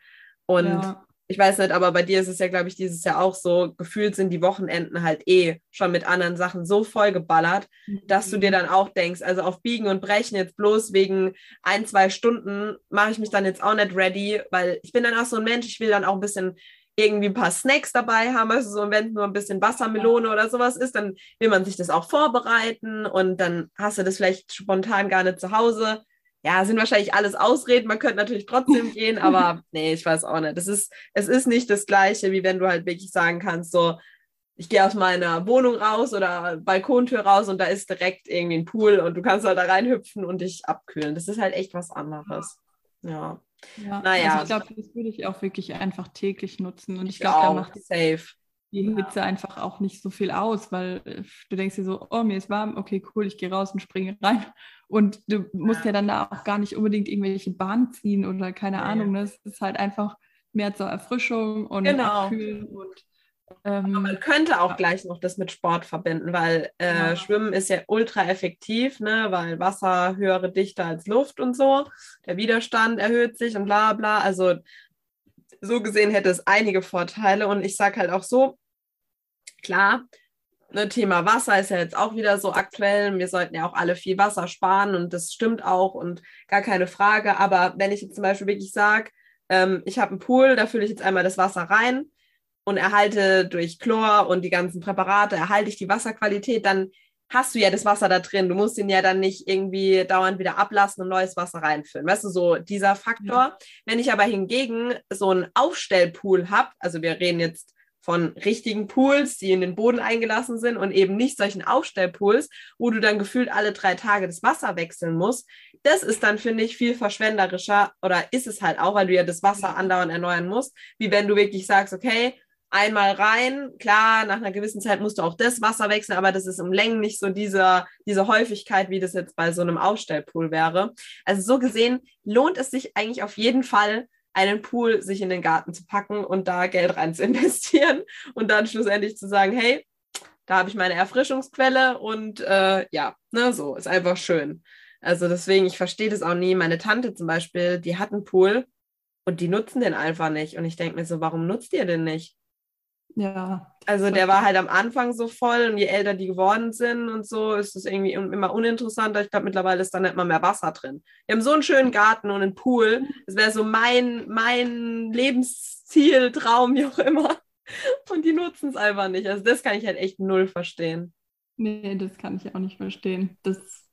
Und ja ich weiß nicht, aber bei dir ist es ja, glaube ich, dieses Jahr auch so, gefühlt sind die Wochenenden halt eh schon mit anderen Sachen so vollgeballert, mhm. dass du dir dann auch denkst, also auf Biegen und Brechen jetzt bloß wegen ein, zwei Stunden mache ich mich dann jetzt auch nicht ready, weil ich bin dann auch so ein Mensch, ich will dann auch ein bisschen irgendwie ein paar Snacks dabei haben, also so, wenn nur ein bisschen Wassermelone oder sowas ist, dann will man sich das auch vorbereiten und dann hast du das vielleicht spontan gar nicht zu Hause ja, sind wahrscheinlich alles Ausreden. Man könnte natürlich trotzdem (laughs) gehen, aber nee, ich weiß auch nicht. Das ist, es ist nicht das Gleiche, wie wenn du halt wirklich sagen kannst, so, ich gehe aus meiner Wohnung raus oder Balkontür raus und da ist direkt irgendwie ein Pool und du kannst halt da reinhüpfen und dich abkühlen. Das ist halt echt was anderes. Ja. ja naja. Also ich glaube, das würde ich auch wirklich einfach täglich nutzen und ich, ich glaube, da macht safe die Hitze ja. einfach auch nicht so viel aus, weil äh, du denkst dir so, oh, mir ist warm, okay, cool, ich gehe raus und springe rein. Und du musst ja, ja dann da auch gar nicht unbedingt irgendwelche Bahn ziehen oder keine ja, Ahnung. Das ne? ist halt einfach mehr zur Erfrischung und genau. Abkühlen und Ähm, man könnte auch gleich noch das mit Sport verbinden, weil äh, ja. Schwimmen ist ja ultra effektiv, ne? weil Wasser höhere Dichte als Luft und so. Der Widerstand erhöht sich und bla bla. Also so gesehen hätte es einige Vorteile. Und ich sage halt auch so, klar, ne, Thema Wasser ist ja jetzt auch wieder so aktuell. Wir sollten ja auch alle viel Wasser sparen und das stimmt auch und gar keine Frage. Aber wenn ich jetzt zum Beispiel wirklich sage, ähm, ich habe einen Pool, da fülle ich jetzt einmal das Wasser rein und erhalte durch Chlor und die ganzen Präparate, erhalte ich die Wasserqualität, dann hast du ja das Wasser da drin. Du musst ihn ja dann nicht irgendwie dauernd wieder ablassen und neues Wasser reinfüllen. Weißt du, so dieser Faktor. Ja. Wenn ich aber hingegen so einen Aufstellpool habe, also wir reden jetzt von richtigen Pools, die in den Boden eingelassen sind und eben nicht solchen Aufstellpools, wo du dann gefühlt alle drei Tage das Wasser wechseln musst. Das ist dann, finde ich, viel verschwenderischer oder ist es halt auch, weil du ja das Wasser andauernd erneuern musst, wie wenn du wirklich sagst, okay, einmal rein. Klar, nach einer gewissen Zeit musst du auch das Wasser wechseln, aber das ist um Längen nicht so diese, diese Häufigkeit, wie das jetzt bei so einem Aufstellpool wäre. Also so gesehen lohnt es sich eigentlich auf jeden Fall, einen Pool sich in den Garten zu packen und da Geld rein zu (laughs) investieren und dann schlussendlich zu sagen, hey, da habe ich meine Erfrischungsquelle und äh, ja, ne, so ist einfach schön. Also deswegen, ich verstehe das auch nie. Meine Tante zum Beispiel, die hat einen Pool und die nutzen den einfach nicht. Und ich denke mir so, warum nutzt ihr den nicht? Ja. Also der war halt am Anfang so voll und je älter die geworden sind und so, ist es irgendwie immer uninteressanter. Ich glaube, mittlerweile ist da nicht mal mehr Wasser drin. Wir haben so einen schönen Garten und einen Pool. Das wäre so mein, mein Lebensziel, Traum, wie auch immer. Und die nutzen es einfach nicht. Also das kann ich halt echt null verstehen. Nee, das kann ich auch nicht verstehen. Das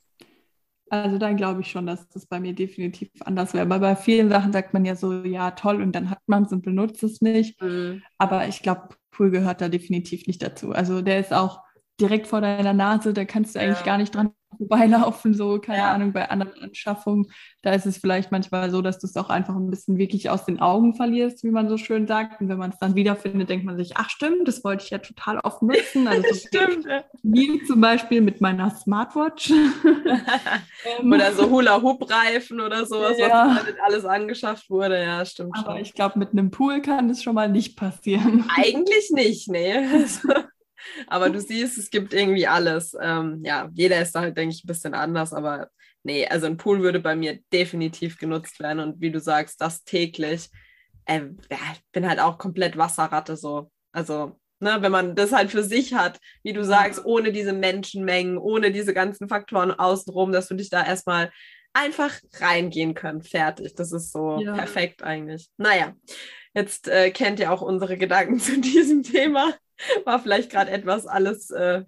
also dann glaube ich schon, dass das bei mir definitiv anders wäre. Aber bei vielen Sachen sagt man ja so, ja, toll, und dann hat man es und benutzt es nicht. Mhm. Aber ich glaube, Pool gehört da definitiv nicht dazu. Also der ist auch direkt vor deiner Nase, da kannst du eigentlich ja. gar nicht dran vorbeilaufen, so, keine ja. Ahnung, bei anderen Anschaffungen. Da ist es vielleicht manchmal so, dass du es auch einfach ein bisschen wirklich aus den Augen verlierst, wie man so schön sagt. Und wenn man es dann wiederfindet, denkt man sich, ach stimmt, das wollte ich ja total oft nutzen. Also (laughs) so stimmt. Wie zum Beispiel mit meiner Smartwatch. (laughs) oder so Hula-Hoop-Reifen oder sowas, ja. was alles angeschafft wurde. Ja, stimmt Aber schon. ich glaube, mit einem Pool kann das schon mal nicht passieren. Eigentlich nicht, nee. (laughs) Aber du siehst, es gibt irgendwie alles. Ähm, ja, jeder ist da halt, denke ich, ein bisschen anders, aber nee, also ein Pool würde bei mir definitiv genutzt werden und wie du sagst, das täglich. Äh, ja, ich bin halt auch komplett Wasserratte so. Also, ne, wenn man das halt für sich hat, wie du sagst, ohne diese Menschenmengen, ohne diese ganzen Faktoren außenrum, dass du dich da erstmal einfach reingehen können. Fertig. Das ist so ja. perfekt eigentlich. Naja, jetzt äh, kennt ihr auch unsere Gedanken (laughs) zu diesem Thema. (laughs) War vielleicht gerade etwas alles, äh,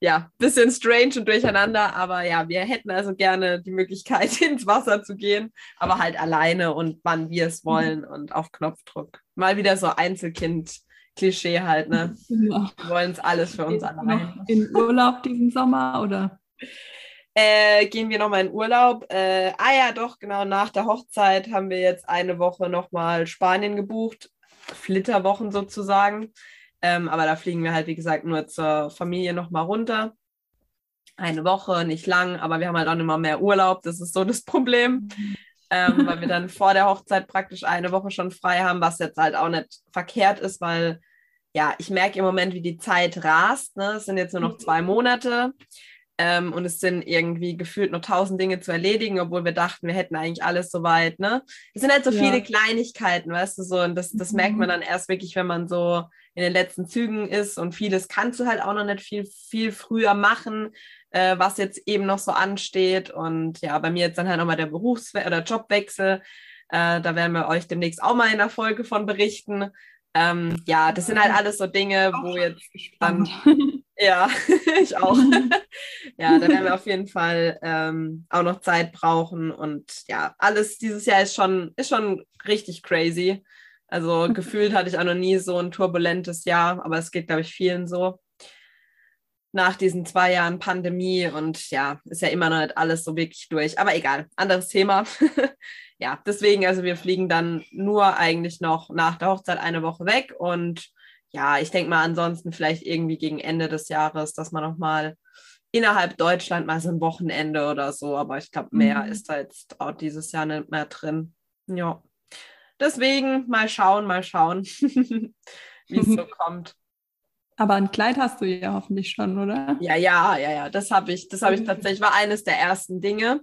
ja, bisschen strange und durcheinander, aber ja, wir hätten also gerne die Möglichkeit, (laughs) ins Wasser zu gehen, aber halt alleine und wann wir es wollen und auf Knopfdruck. Mal wieder so Einzelkind-Klischee halt, ne? Ja. Wir wollen es alles für uns alleine. In Urlaub diesen Sommer oder? Äh, gehen wir nochmal in Urlaub. Äh, ah ja, doch, genau, nach der Hochzeit haben wir jetzt eine Woche nochmal Spanien gebucht. Flitterwochen sozusagen. Ähm, aber da fliegen wir halt, wie gesagt, nur zur Familie nochmal runter. Eine Woche, nicht lang, aber wir haben halt auch immer mehr Urlaub. Das ist so das Problem. Ähm, (laughs) weil wir dann vor der Hochzeit praktisch eine Woche schon frei haben, was jetzt halt auch nicht verkehrt ist, weil ja, ich merke im Moment, wie die Zeit rast. Ne? Es sind jetzt nur noch zwei Monate. Ähm, und es sind irgendwie gefühlt noch tausend Dinge zu erledigen, obwohl wir dachten, wir hätten eigentlich alles soweit. Ne? Es sind halt so ja. viele Kleinigkeiten, weißt du so, und das, das mhm. merkt man dann erst wirklich, wenn man so in den letzten Zügen ist und vieles kannst du halt auch noch nicht viel, viel früher machen, äh, was jetzt eben noch so ansteht. Und ja, bei mir jetzt dann halt nochmal der Berufs- oder Jobwechsel. Äh, da werden wir euch demnächst auch mal in der Folge von berichten. Ähm, ja, das sind halt alles so Dinge, wo jetzt dann (laughs) Ja, (laughs) ich auch. (laughs) ja, da werden wir auf jeden Fall ähm, auch noch Zeit brauchen. Und ja, alles dieses Jahr ist schon, ist schon richtig crazy. Also (laughs) gefühlt hatte ich auch noch nie so ein turbulentes Jahr, aber es geht, glaube ich, vielen so. Nach diesen zwei Jahren Pandemie und ja, ist ja immer noch nicht alles so wirklich durch. Aber egal, anderes Thema. ja, deswegen, also wir fliegen dann nur eigentlich noch nach der Hochzeit eine Woche weg und ja, ich denke mal ansonsten vielleicht irgendwie gegen Ende des Jahres, dass man nochmal innerhalb Deutschland mal so ein Wochenende oder so, aber ich glaube, mehr mhm. ist da jetzt auch dieses Jahr nicht mehr drin. Ja. Deswegen mal schauen, mal schauen, (laughs) wie es so (laughs) kommt. Aber ein Kleid hast du ja hoffentlich schon, oder? Ja, ja, ja, ja. Das habe ich, das habe ich tatsächlich, war eines der ersten Dinge.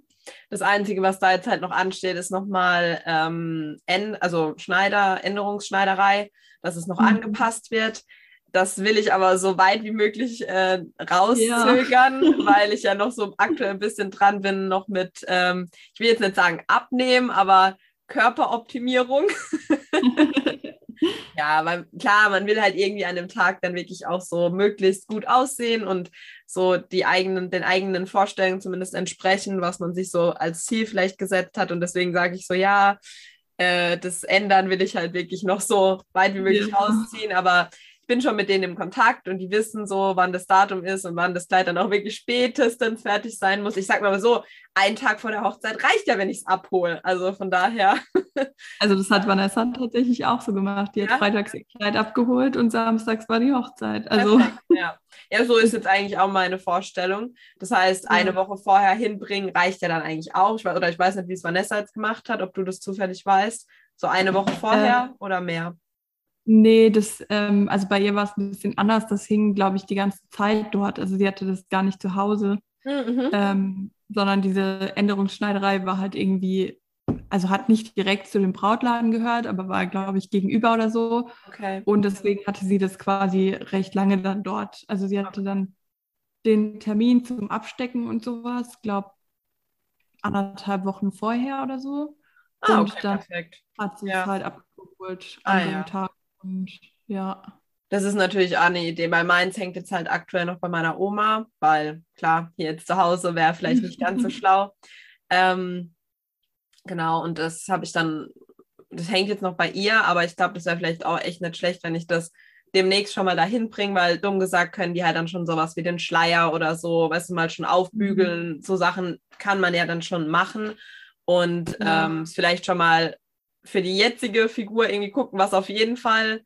Das Einzige, was da jetzt halt noch ansteht, ist nochmal ähm, also Schneider, Änderungsschneiderei, dass es noch mhm. angepasst wird. Das will ich aber so weit wie möglich äh, rauszögern, ja. (laughs) weil ich ja noch so aktuell ein bisschen dran bin, noch mit, ähm, ich will jetzt nicht sagen abnehmen, aber Körperoptimierung. (laughs) ja, weil klar, man will halt irgendwie an dem Tag dann wirklich auch so möglichst gut aussehen und so die eigenen, den eigenen Vorstellungen zumindest entsprechen, was man sich so als Ziel vielleicht gesetzt hat. Und deswegen sage ich so, ja, äh, das ändern will ich halt wirklich noch so weit wie möglich ja. rausziehen. Aber ich bin schon mit denen im Kontakt und die wissen so, wann das Datum ist und wann das Kleid dann auch wirklich spätestens fertig sein muss. Ich sag mal so, ein Tag vor der Hochzeit reicht ja, wenn ich es abhole. Also von daher. (laughs) Also das hat Vanessa tatsächlich auch so gemacht. Die hat ja? freitags ihr Kleid abgeholt und samstags war die Hochzeit. Also (laughs) ja. ja, so ist jetzt eigentlich auch meine Vorstellung. Das heißt, eine ja. Woche vorher hinbringen reicht ja dann eigentlich auch. Ich, oder ich weiß nicht, wie es Vanessa jetzt gemacht hat, ob du das zufällig weißt. So eine Woche vorher äh, oder mehr? Nee, das, ähm, also bei ihr war es ein bisschen anders. Das hing, glaube ich, die ganze Zeit dort. Also sie hatte das gar nicht zu Hause, mhm. ähm, sondern diese Änderungsschneiderei war halt irgendwie, also hat nicht direkt zu dem Brautladen gehört, aber war, glaube ich, gegenüber oder so. Okay. Und deswegen hatte sie das quasi recht lange dann dort. Also sie hatte dann den Termin zum Abstecken und sowas, glaube anderthalb Wochen vorher oder so. Ah, und okay, dann perfekt. hat sie ja. es halt abgeholt an ah, dem ja. Tag. Und ja. Das ist natürlich auch eine Idee, weil meins hängt jetzt halt aktuell noch bei meiner Oma, weil klar, hier jetzt zu Hause wäre vielleicht nicht ganz so (laughs) schlau. Ähm, genau, und das habe ich dann, das hängt jetzt noch bei ihr, aber ich glaube, das wäre vielleicht auch echt nicht schlecht, wenn ich das demnächst schon mal dahin bringe, weil dumm gesagt können die halt dann schon sowas wie den Schleier oder so, weißt du, mal schon aufbügeln, mhm. so Sachen kann man ja dann schon machen und ja. ähm, vielleicht schon mal für die jetzige Figur irgendwie gucken, was auf jeden Fall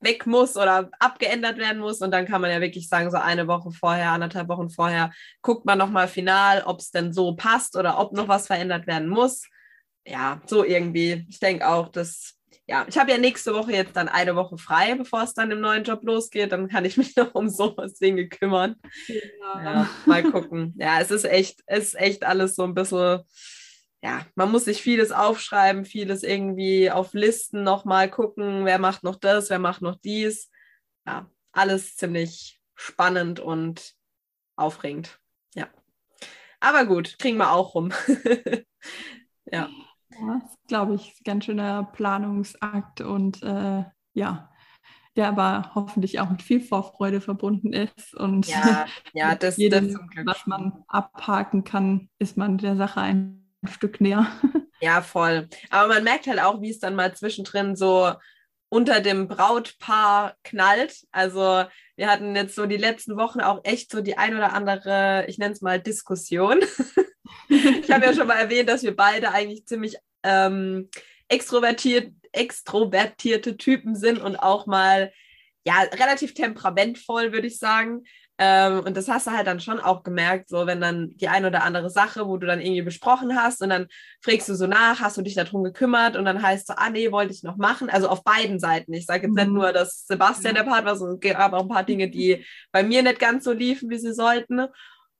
weg muss oder abgeändert werden muss. Und dann kann man ja wirklich sagen, so eine Woche vorher, anderthalb Wochen vorher, guckt man nochmal final, ob es denn so passt oder ob noch was verändert werden muss. Ja, so irgendwie. Ich denke auch, dass, ja, ich habe ja nächste Woche jetzt dann eine Woche frei, bevor es dann im neuen Job losgeht. Dann kann ich mich (laughs) noch um sowas Dinge kümmern. Ja. ja. mal gucken. Ja, es ist echt, es ist echt alles so ein bisschen ja, man muss sich vieles aufschreiben, vieles irgendwie auf Listen nochmal gucken, wer macht noch das, wer macht noch dies. Ja, alles ziemlich spannend und aufregend. Ja. Aber gut, kriegen wir auch rum. (laughs) ja. Ja, glaube ich, ganz schöner Planungsakt und äh, ja, der aber hoffentlich auch mit viel Vorfreude verbunden ist und ja, ja, (laughs) das, jedem, das was man abhaken kann, ist man der Sache ein ein Stück näher. (laughs) Ja, voll. Aber man merkt halt auch, wie es dann mal zwischendrin so unter dem Brautpaar knallt. Also wir hatten jetzt so die letzten Wochen auch echt so die ein oder andere, ich nenne es mal Diskussion. (laughs) ich habe ja schon mal erwähnt, dass wir beide eigentlich ziemlich ähm, extrovertiert, extrovertierte Typen sind und auch mal ja relativ temperamentvoll, würde ich sagen. Ähm, und das hast du halt dann schon auch gemerkt, so wenn dann die eine oder andere Sache, wo du dann irgendwie besprochen hast und dann fragst du so nach, hast du dich darum gekümmert und dann heißt so, ah nee, wollte ich noch machen. Also auf beiden Seiten. Ich sage jetzt mhm. nicht nur, dass Sebastian der Part war, sondern es gab auch ein paar Dinge, die bei mir nicht ganz so liefen, wie sie sollten.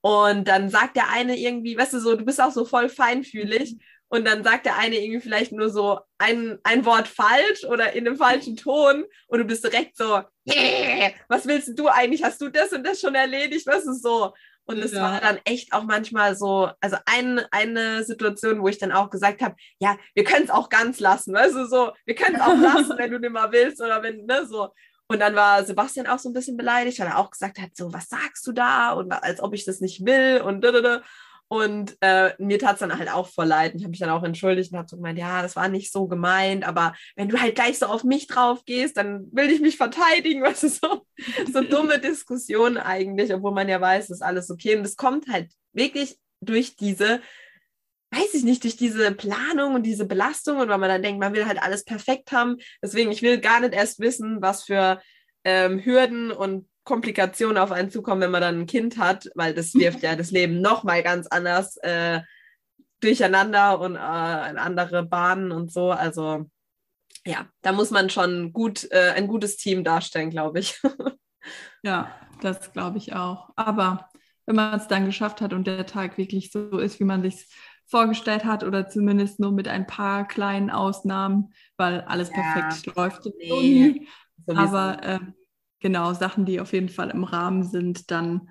Und dann sagt der eine irgendwie, weißt du, so, du bist auch so voll feinfühlig. Und dann sagt der eine irgendwie vielleicht nur so ein, ein Wort falsch oder in einem falschen Ton und du bist direkt so, yeah, was willst du eigentlich? Hast du das und das schon erledigt? Was ist so? Und es ja. war dann echt auch manchmal so, also ein, eine Situation, wo ich dann auch gesagt habe, ja, wir können es auch ganz lassen, weißt du, so, wir können es auch lassen, (laughs) wenn du nicht mal willst oder wenn, ne, so. Und dann war Sebastian auch so ein bisschen beleidigt, weil er auch gesagt hat, so, was sagst du da? Und als ob ich das nicht will und da, da, da. Und äh, mir tat es dann halt auch voll leid. Ich habe mich dann auch entschuldigt und habe so gemeint, ja, das war nicht so gemeint, aber wenn du halt gleich so auf mich drauf gehst, dann will ich mich verteidigen, (laughs) was ist so, so dumme Diskussion eigentlich, obwohl man ja weiß, ist alles okay. Und es kommt halt wirklich durch diese, weiß ich nicht, durch diese Planung und diese Belastung und weil man dann denkt, man will halt alles perfekt haben. Deswegen, ich will gar nicht erst wissen, was für ähm, Hürden und Komplikationen auf einen zukommen, wenn man dann ein Kind hat, weil das wirft ja das Leben nochmal ganz anders äh, durcheinander und äh, in andere Bahnen und so. Also ja, da muss man schon gut äh, ein gutes Team darstellen, glaube ich. (laughs) Ja, das glaube ich auch. Aber wenn man es dann geschafft hat und der Tag wirklich so ist, wie man sich vorgestellt hat oder zumindest nur mit ein paar kleinen Ausnahmen, weil alles ja, perfekt läuft. Nee, Aber äh, genau, Sachen, die auf jeden Fall im Rahmen sind, dann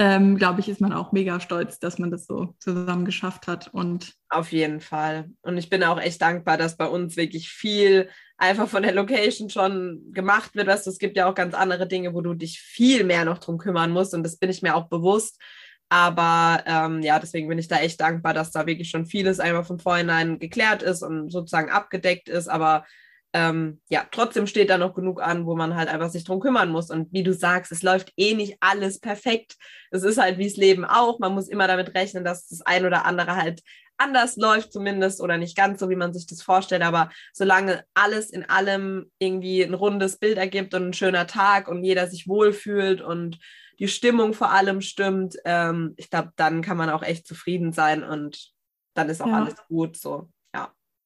ähm, glaube ich, ist man auch mega stolz, dass man das so zusammen geschafft hat. Und auf jeden Fall. Und ich bin auch echt dankbar, dass bei uns wirklich viel einfach von der Location schon gemacht wird. Weißt du, es gibt ja auch ganz andere Dinge, wo du dich viel mehr noch drum kümmern musst. Und das bin ich mir auch bewusst. Aber ähm, ja, deswegen bin ich da echt dankbar, dass da wirklich schon vieles einfach von vornherein geklärt ist und sozusagen abgedeckt ist. Aber ähm, ja, trotzdem steht da noch genug an, wo man halt einfach sich drum kümmern muss. Und wie du sagst, es läuft eh nicht alles perfekt. Es ist halt wie das Leben auch. Man muss immer damit rechnen, dass das ein oder andere halt anders läuft zumindest oder nicht ganz so, wie man sich das vorstellt. Aber solange alles in allem irgendwie ein rundes Bild ergibt und ein schöner Tag und jeder sich wohlfühlt und die Stimmung vor allem stimmt, ähm, ich glaube, dann kann man auch echt zufrieden sein und dann ist auch ja. alles gut so.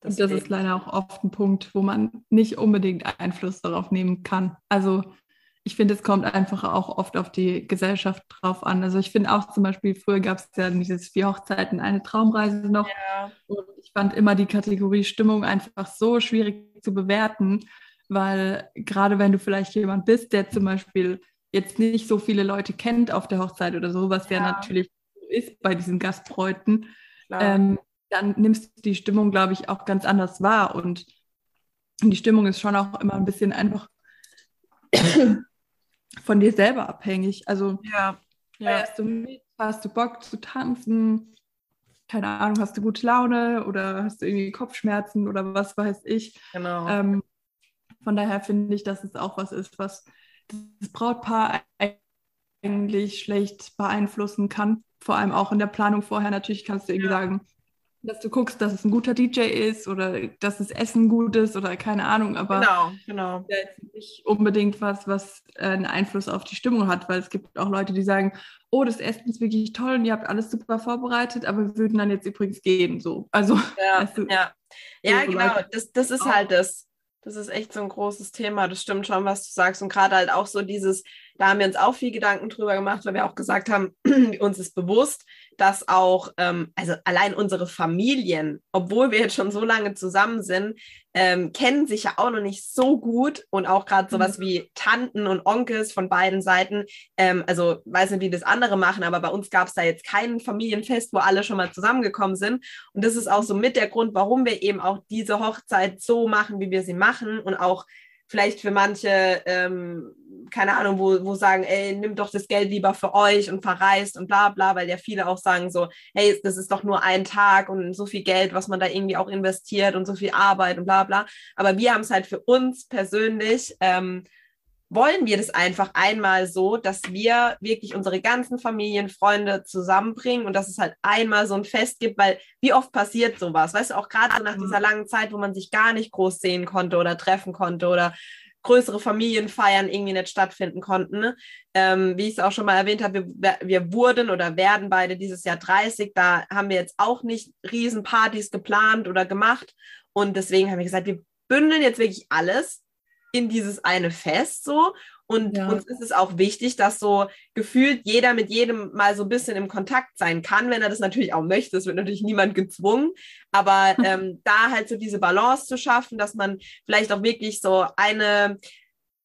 Das, das ist leider auch oft ein Punkt, wo man nicht unbedingt Einfluss darauf nehmen kann. Also ich finde, es kommt einfach auch oft auf die Gesellschaft drauf an. Also ich finde auch zum Beispiel, früher gab es ja dieses vier Hochzeiten, eine Traumreise noch. Ja. Und ich fand immer die Kategorie Stimmung einfach so schwierig zu bewerten, weil gerade wenn du vielleicht jemand bist, der zum Beispiel jetzt nicht so viele Leute kennt auf der Hochzeit oder so, was ja, ja natürlich ist bei diesen Gastbräuten, ähm, dann nimmst du die Stimmung, glaube ich, auch ganz anders wahr. Und die Stimmung ist schon auch immer ein bisschen einfach (coughs) von dir selber abhängig. Also ja, ja. hast du mit, hast du Bock zu tanzen, keine Ahnung, hast du gute Laune oder hast du irgendwie Kopfschmerzen oder was weiß ich. Genau. Ähm, von daher finde ich, dass es auch was ist, was das Brautpaar eigentlich schlecht beeinflussen kann. Vor allem auch in der Planung vorher. Natürlich kannst du irgendwie ja. sagen, dass du guckst, dass es ein guter DJ ist oder dass das Essen gut ist oder keine Ahnung, aber genau, genau. nicht unbedingt was, was äh, einen Einfluss auf die Stimmung hat, weil es gibt auch Leute, die sagen, oh, das Essen ist wirklich toll und ihr habt alles super vorbereitet, aber wir würden dann jetzt übrigens gehen, so. Also, ja, (laughs) weißt du, ja. ja so genau, das, das ist halt das. Das ist echt so ein großes Thema. Das stimmt schon, was du sagst. Und gerade halt auch so dieses, da haben wir uns auch viel Gedanken drüber gemacht, weil wir auch gesagt haben, (clears throat) uns ist bewusst, dass auch, ähm, also allein unsere Familien, obwohl wir jetzt schon so lange zusammen sind, ähm, kennen sich ja auch noch nicht so gut und auch gerade sowas mhm. wie Tanten und Onkels von beiden Seiten. Ähm, also weiß nicht, wie das andere machen, aber bei uns gab es da jetzt kein Familienfest, wo alle schon mal zusammengekommen sind. Und das ist auch so mit der Grund, warum wir eben auch diese Hochzeit so machen, wie wir sie machen und auch vielleicht für manche, ähm, keine Ahnung, wo, wo sagen, ey, nimm doch das Geld lieber für euch und verreist und bla bla, weil ja viele auch sagen so, hey, das ist doch nur ein Tag und so viel Geld, was man da irgendwie auch investiert und so viel Arbeit und bla bla. Aber wir haben es halt für uns persönlich ähm, wollen wir das einfach einmal so, dass wir wirklich unsere ganzen Familien, Freunde zusammenbringen und dass es halt einmal so ein Fest gibt, weil wie oft passiert sowas? Weißt du, auch gerade so nach dieser langen Zeit, wo man sich gar nicht groß sehen konnte oder treffen konnte oder größere Familienfeiern irgendwie nicht stattfinden konnten. Ne? Ähm, wie ich es auch schon mal erwähnt habe, wir, wir wurden oder werden beide dieses Jahr 30. Da haben wir jetzt auch nicht Riesenpartys geplant oder gemacht. Und deswegen haben wir gesagt, wir bündeln jetzt wirklich alles in dieses eine Fest so. Und ja. uns ist es auch wichtig, dass so gefühlt jeder mit jedem mal so ein bisschen im Kontakt sein kann, wenn er das natürlich auch möchte. Es wird natürlich niemand gezwungen, aber (laughs) ähm, da halt so diese Balance zu schaffen, dass man vielleicht auch wirklich so eine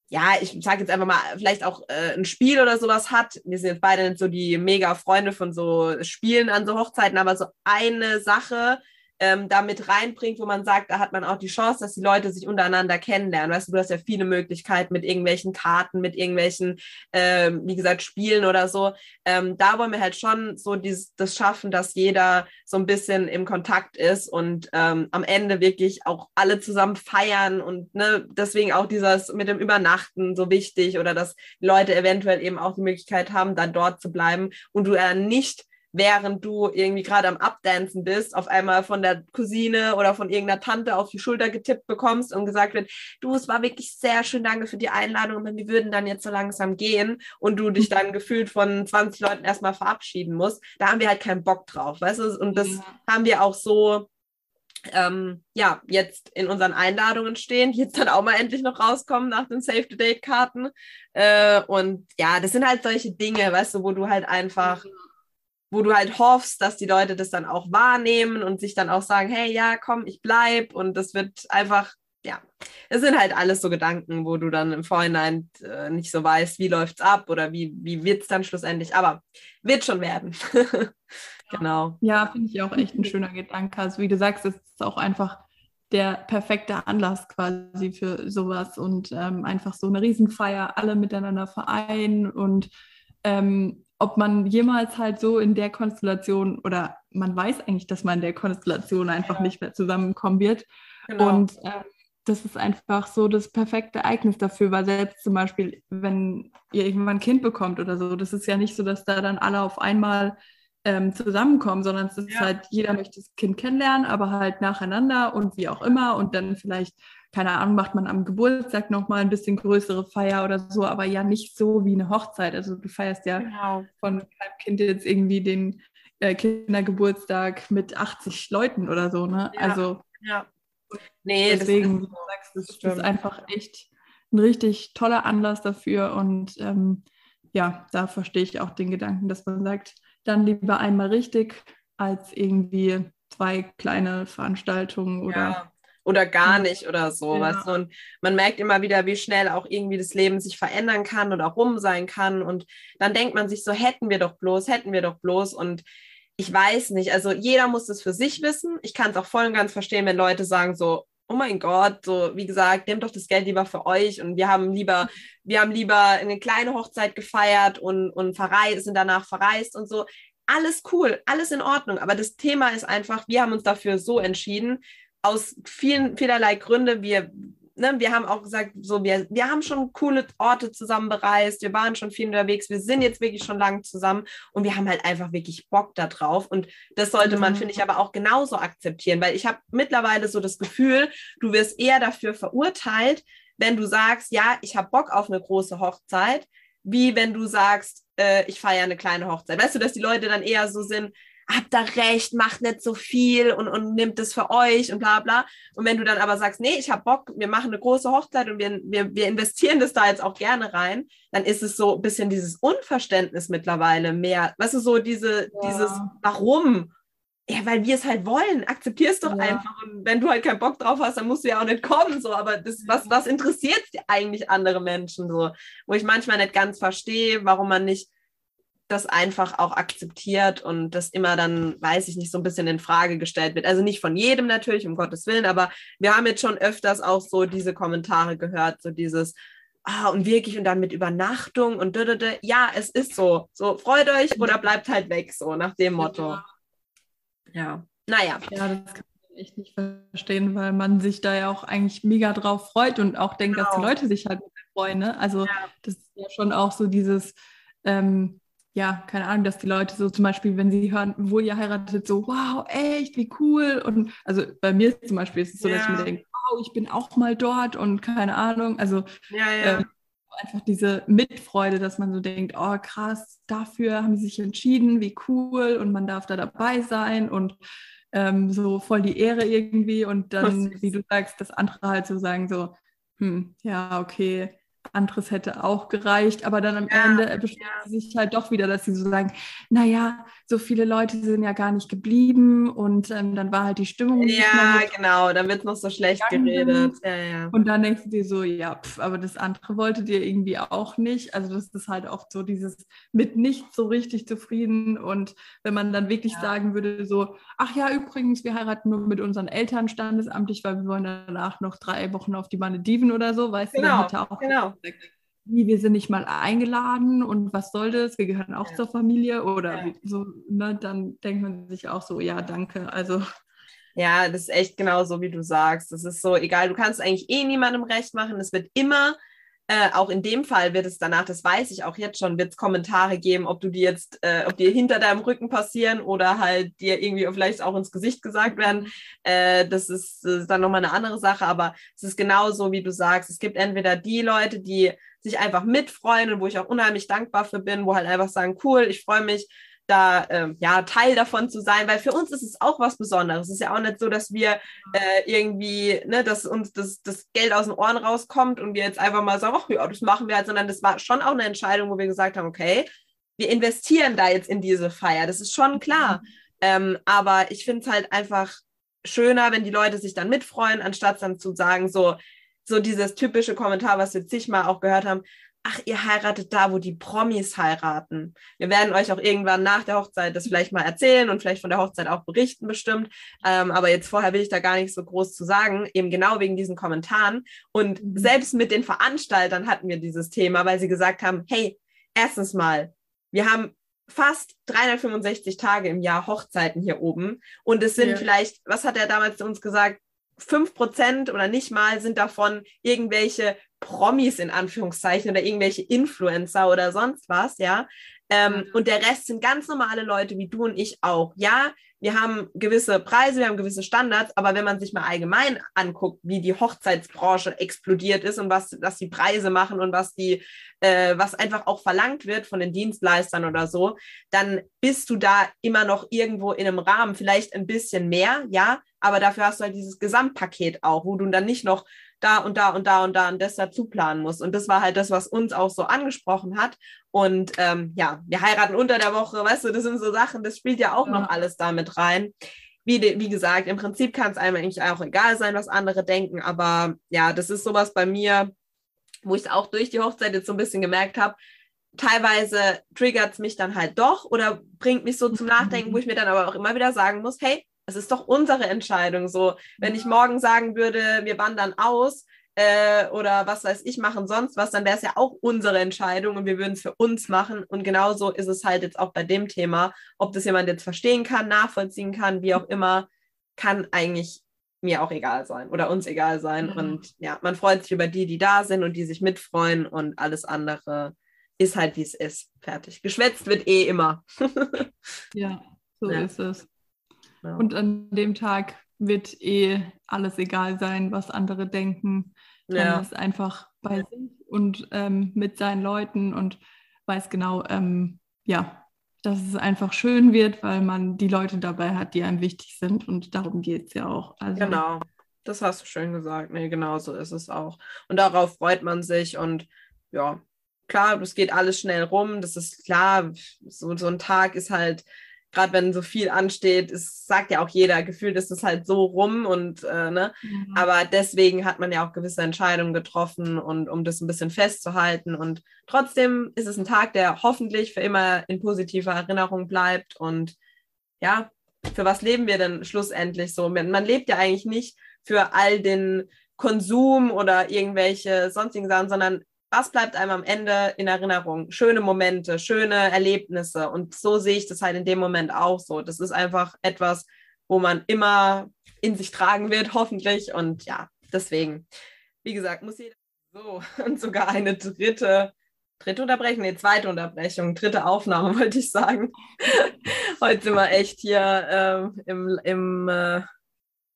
ja, ich sage jetzt einfach mal, vielleicht auch äh, ein Spiel oder sowas hat. Wir sind jetzt beide nicht so die mega Freunde von so Spielen an so Hochzeiten, aber so eine Sache, ähm, da mit reinbringt, wo man sagt, da hat man auch die Chance, dass die Leute sich untereinander kennenlernen. Weißt du, du hast ja viele Möglichkeiten mit irgendwelchen Karten, mit irgendwelchen, ähm, wie gesagt, Spielen oder so. Ähm, da wollen wir halt schon so dieses, das schaffen, dass jeder so ein bisschen im Kontakt ist und ähm, am Ende wirklich auch alle zusammen feiern und ne, deswegen auch dieses mit dem Übernachten so wichtig oder dass Leute eventuell eben auch die Möglichkeit haben, dann dort zu bleiben und du äh, nicht während du irgendwie gerade am Abdancen bist, auf einmal von der Cousine oder von irgendeiner Tante auf die Schulter getippt bekommst und gesagt wird, du, es war wirklich sehr schön, danke für die Einladung, und wir würden dann jetzt so langsam gehen und du dich dann (laughs) gefühlt von 20 Leuten erstmal verabschieden musst. Da haben wir halt keinen Bock drauf, weißt du? Und das ja. haben wir auch so ähm, ja, jetzt in unseren Einladungen stehen, die jetzt dann auch mal endlich noch rauskommen nach den Save-the-Date-Karten. Äh, und ja, das sind halt solche Dinge, weißt du, wo du halt einfach, wo du halt hoffst, dass die Leute das dann auch wahrnehmen und sich dann auch sagen, hey, ja, komm, ich bleib. Und das wird einfach, ja, es sind halt alles so Gedanken, wo du dann im Vorhinein äh, nicht so weißt, wie läuft's ab oder wie, wie wird es dann schlussendlich. Aber wird schon werden. (laughs) Genau. Ja, finde ich auch echt ein schöner Gedanke. Also wie du sagst, es ist auch einfach der perfekte Anlass quasi für sowas und ähm, einfach so eine Riesenfeier, alle miteinander vereinen und ähm, ob man jemals halt so in der Konstellation oder man weiß eigentlich, dass man in der Konstellation einfach ja. nicht mehr zusammenkommen wird. Genau. Und äh, das ist einfach so das perfekte Ereignis dafür, weil selbst zum Beispiel, wenn ihr irgendwann ein Kind bekommt oder so, das ist ja nicht so, dass da dann alle auf einmal ähm, zusammenkommen, sondern es ist ja. halt, jeder möchte das Kind kennenlernen, aber halt nacheinander und wie auch immer und dann vielleicht, keine Ahnung, macht man am Geburtstag nochmal ein bisschen größere Feier oder so, aber ja nicht so wie eine Hochzeit. Also du feierst ja genau. von deinem Kind jetzt irgendwie den äh, Kindergeburtstag mit 80 Leuten oder so, ne? Ja. Also ja. Nee, deswegen, das ist, sagst, das, das ist einfach echt ein richtig toller Anlass dafür und ähm, ja, da verstehe ich auch den Gedanken, dass man sagt, dann lieber einmal richtig als irgendwie zwei kleine Veranstaltungen oder. Ja. Oder gar nicht oder so, ja. weißt du? Und man merkt immer wieder, wie schnell auch irgendwie das Leben sich verändern kann oder rum sein kann. Und dann denkt man sich so, hätten wir doch bloß, hätten wir doch bloß. Und ich weiß nicht, also jeder muss das für sich wissen. Ich kann es auch voll und ganz verstehen, wenn Leute sagen so, oh mein Gott, so wie gesagt, nehmt doch das Geld lieber für euch und wir haben lieber, wir haben lieber eine kleine Hochzeit gefeiert und, und verreist, sind danach verreist und so. Alles cool, alles in Ordnung. Aber das Thema ist einfach, wir haben uns dafür so entschieden, aus vielen, vielerlei Gründe. Wir ne, wir haben auch gesagt, so wir, wir haben schon coole Orte zusammen bereist, wir waren schon viel unterwegs, wir sind jetzt wirklich schon lange zusammen und wir haben halt einfach wirklich Bock da drauf. Und das sollte man, mhm. finde ich, aber auch genauso akzeptieren, weil ich habe mittlerweile so das Gefühl, du wirst eher dafür verurteilt, wenn du sagst, ja, ich habe Bock auf eine große Hochzeit, wie wenn du sagst, äh, ich feiere eine kleine Hochzeit. Weißt du, dass die Leute dann eher so sind, habt da recht, macht nicht so viel und, und nimmt es für euch und bla bla. Und wenn du dann aber sagst, nee, ich habe Bock, wir machen eine große Hochzeit und wir, wir, wir investieren das da jetzt auch gerne rein, dann ist es so ein bisschen dieses Unverständnis mittlerweile mehr. Weißt du, so diese, ja. dieses Warum? Ja, weil wir es halt wollen. Akzeptierst doch ja. einfach. Und wenn du halt keinen Bock drauf hast, dann musst du ja auch nicht kommen. So, aber das, was, was interessiert eigentlich andere Menschen so? Wo ich manchmal nicht ganz verstehe, warum man nicht das einfach auch akzeptiert und das immer dann, weiß ich nicht, so ein bisschen in Frage gestellt wird. Also nicht von jedem natürlich, um Gottes Willen, aber wir haben jetzt schon öfters auch so diese Kommentare gehört, so dieses, ah, und wirklich und dann mit Übernachtung und dödödö. ja, es ist so. So, freut euch oder bleibt halt weg, so nach dem Motto. Ja, naja. Ja, das kann man echt nicht verstehen, weil man sich da ja auch eigentlich mega drauf freut und auch denkt, genau. dass die genau. Leute sich halt freuen. Ne? Also ja. das ist ja schon auch so dieses, ähm, ja, keine Ahnung, dass die Leute so zum Beispiel, wenn sie hören, wo ihr heiratet, so, wow, echt, wie cool. Und also bei mir zum Beispiel ist es so, ja. dass ich mir denke, wow, ich bin auch mal dort und keine Ahnung. Also ja, ja. Ähm, einfach diese Mitfreude, dass man so denkt, oh krass, dafür haben sie sich entschieden, wie cool und man darf da dabei sein und ähm, so voll die Ehre irgendwie. Und dann, wie du sagst, das andere halt so sagen, so, hm, ja, okay, anderes hätte auch gereicht, aber dann am ja, Ende beschweren ja. sie sich halt doch wieder, dass sie so sagen, naja, so viele Leute sind ja gar nicht geblieben und ähm, dann war halt die Stimmung. Ja, so genau, dann wird noch so schlecht geredet. Ja. Und dann denkst du dir so, ja, pf, aber das andere wolltet ihr irgendwie auch nicht. Also das ist halt oft so dieses mit nicht so richtig zufrieden und wenn man dann wirklich sagen würde, so, ach ja, übrigens, wir heiraten nur mit unseren Eltern standesamtlich, weil wir wollen danach noch drei Wochen auf die Malediven oder so, weißt genau, du, dann hätte auch genau wie, wir sind nicht mal eingeladen und was soll das? Wir gehören auch ja. zur Familie oder ja. so, ne, dann denkt man sich auch so, ja, danke. Also. Ja, das ist echt genau so, wie du sagst. Das ist so, egal, du kannst eigentlich eh niemandem recht machen. Es wird immer äh, auch in dem Fall wird es danach, das weiß ich auch jetzt schon, wird es Kommentare geben, ob du die jetzt, äh, ob dir hinter deinem Rücken passieren oder halt dir irgendwie vielleicht auch ins Gesicht gesagt werden. Äh, das, ist, das ist dann nochmal eine andere Sache, aber es ist genauso, wie du sagst. Es gibt entweder die Leute, die sich einfach mitfreuen und wo ich auch unheimlich dankbar für bin, wo halt einfach sagen, cool, ich freue mich, da äh, ja Teil davon zu sein, weil für uns ist es auch was Besonderes. Es ist ja auch nicht so, dass wir äh, irgendwie, ne, dass uns das, das Geld aus den Ohren rauskommt und wir jetzt einfach mal sagen, ach ja, das machen wir halt, sondern das war schon auch eine Entscheidung, wo wir gesagt haben, okay, wir investieren da jetzt in diese Feier. Das ist schon klar. Mhm. Ähm, aber ich finde es halt einfach schöner, wenn die Leute sich dann mitfreuen, anstatt dann zu sagen, so, so dieses typische Kommentar, was wir zigmal auch gehört haben, ach, ihr heiratet da, wo die Promis heiraten. Wir werden euch auch irgendwann nach der Hochzeit das vielleicht mal erzählen und vielleicht von der Hochzeit auch berichten bestimmt. Ähm, aber jetzt vorher will ich da gar nicht so groß zu sagen, eben genau wegen diesen Kommentaren. Und mhm. selbst mit den Veranstaltern hatten wir dieses Thema, weil sie gesagt haben, hey, erstens mal, wir haben fast 365 Tage im Jahr Hochzeiten hier oben. Und es sind ja. vielleicht, was hat er damals zu uns gesagt? 5% oder nicht mal sind davon irgendwelche Promis in Anführungszeichen oder irgendwelche Influencer oder sonst was, ja. Ähm, mhm. Und der Rest sind ganz normale Leute wie du und ich auch. Ja, wir haben gewisse Preise, wir haben gewisse Standards, aber wenn man sich mal allgemein anguckt, wie die Hochzeitsbranche explodiert ist und was, was die Preise machen und was die, äh, was einfach auch verlangt wird von den Dienstleistern oder so, dann bist du da immer noch irgendwo in einem Rahmen, vielleicht ein bisschen mehr, ja, aber dafür hast du halt dieses Gesamtpaket auch, wo du dann nicht noch da und da und da und da und das dazu planen muss. Und das war halt das, was uns auch so angesprochen hat. Und ähm, ja, wir heiraten unter der Woche, weißt du, das sind so Sachen, das spielt ja auch ja. noch alles damit rein. Wie, wie gesagt, im Prinzip kann es einem eigentlich auch egal sein, was andere denken, aber ja, das ist sowas bei mir, wo ich es auch durch die Hochzeit jetzt so ein bisschen gemerkt habe, teilweise triggert es mich dann halt doch oder bringt mich so zum Nachdenken, wo ich mir dann aber auch immer wieder sagen muss, hey, es ist doch unsere Entscheidung. So, wenn ich morgen sagen würde, wir wandern aus äh, oder was weiß ich, machen sonst was, dann wäre es ja auch unsere Entscheidung und wir würden es für uns machen. Und genauso ist es halt jetzt auch bei dem Thema. Ob das jemand jetzt verstehen kann, nachvollziehen kann, wie auch immer, kann eigentlich mir auch egal sein oder uns egal sein. Mhm. Und ja, man freut sich über die, die da sind und die sich mitfreuen und alles andere ist halt, wie es ist. Fertig. Geschwätzt wird eh immer. (laughs) ja, so ja. ist es. Ja. Und an dem Tag wird eh alles egal sein, was andere denken. Man ja. ist einfach bei sich und ähm, mit seinen Leuten und weiß genau, ähm, ja, dass es einfach schön wird, weil man die Leute dabei hat, die einem wichtig sind. Und darum geht es ja auch. Also, genau, das hast du schön gesagt. Nee, genau so ist es auch. Und darauf freut man sich und ja, klar, es geht alles schnell rum. Das ist klar, so, so ein Tag ist halt gerade wenn so viel ansteht, es sagt ja auch jeder, gefühlt ist es halt so rum und äh, ne, mhm. aber deswegen hat man ja auch gewisse Entscheidungen getroffen und um das ein bisschen festzuhalten und trotzdem ist es ein Tag, der hoffentlich für immer in positiver Erinnerung bleibt und ja, für was leben wir denn schlussendlich so? Man lebt ja eigentlich nicht für all den Konsum oder irgendwelche sonstigen Sachen, sondern was bleibt einem am Ende in Erinnerung? Schöne Momente, schöne Erlebnisse. Und so sehe ich das halt in dem Moment auch so. Das ist einfach etwas, wo man immer in sich tragen wird, (laughs) hoffentlich. Und ja, deswegen, wie gesagt, muss jeder so (laughs) und sogar eine dritte, dritte Unterbrechung, nee, zweite Unterbrechung, dritte Aufnahme, (laughs) wollte ich sagen. Heute sind wir echt hier ähm, im, im äh,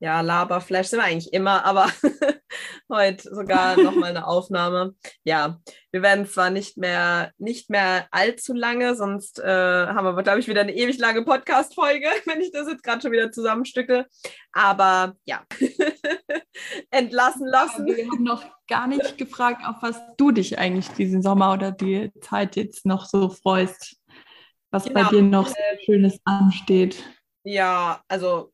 ja, Laberflash sind wir eigentlich immer, aber (laughs) heute sogar nochmal eine Aufnahme. Ja, wir werden zwar nicht mehr, nicht mehr allzu lange, sonst äh, haben wir, glaube ich, wieder eine ewig lange Podcast-Folge, (laughs) wenn ich das jetzt gerade schon wieder zusammenstücke. Aber ja, (laughs) entlassen lassen. Wir haben noch gar nicht gefragt, auf was du dich eigentlich diesen Sommer oder die Zeit jetzt noch so freust, was genau. bei dir noch so Schönes ansteht. Ja, also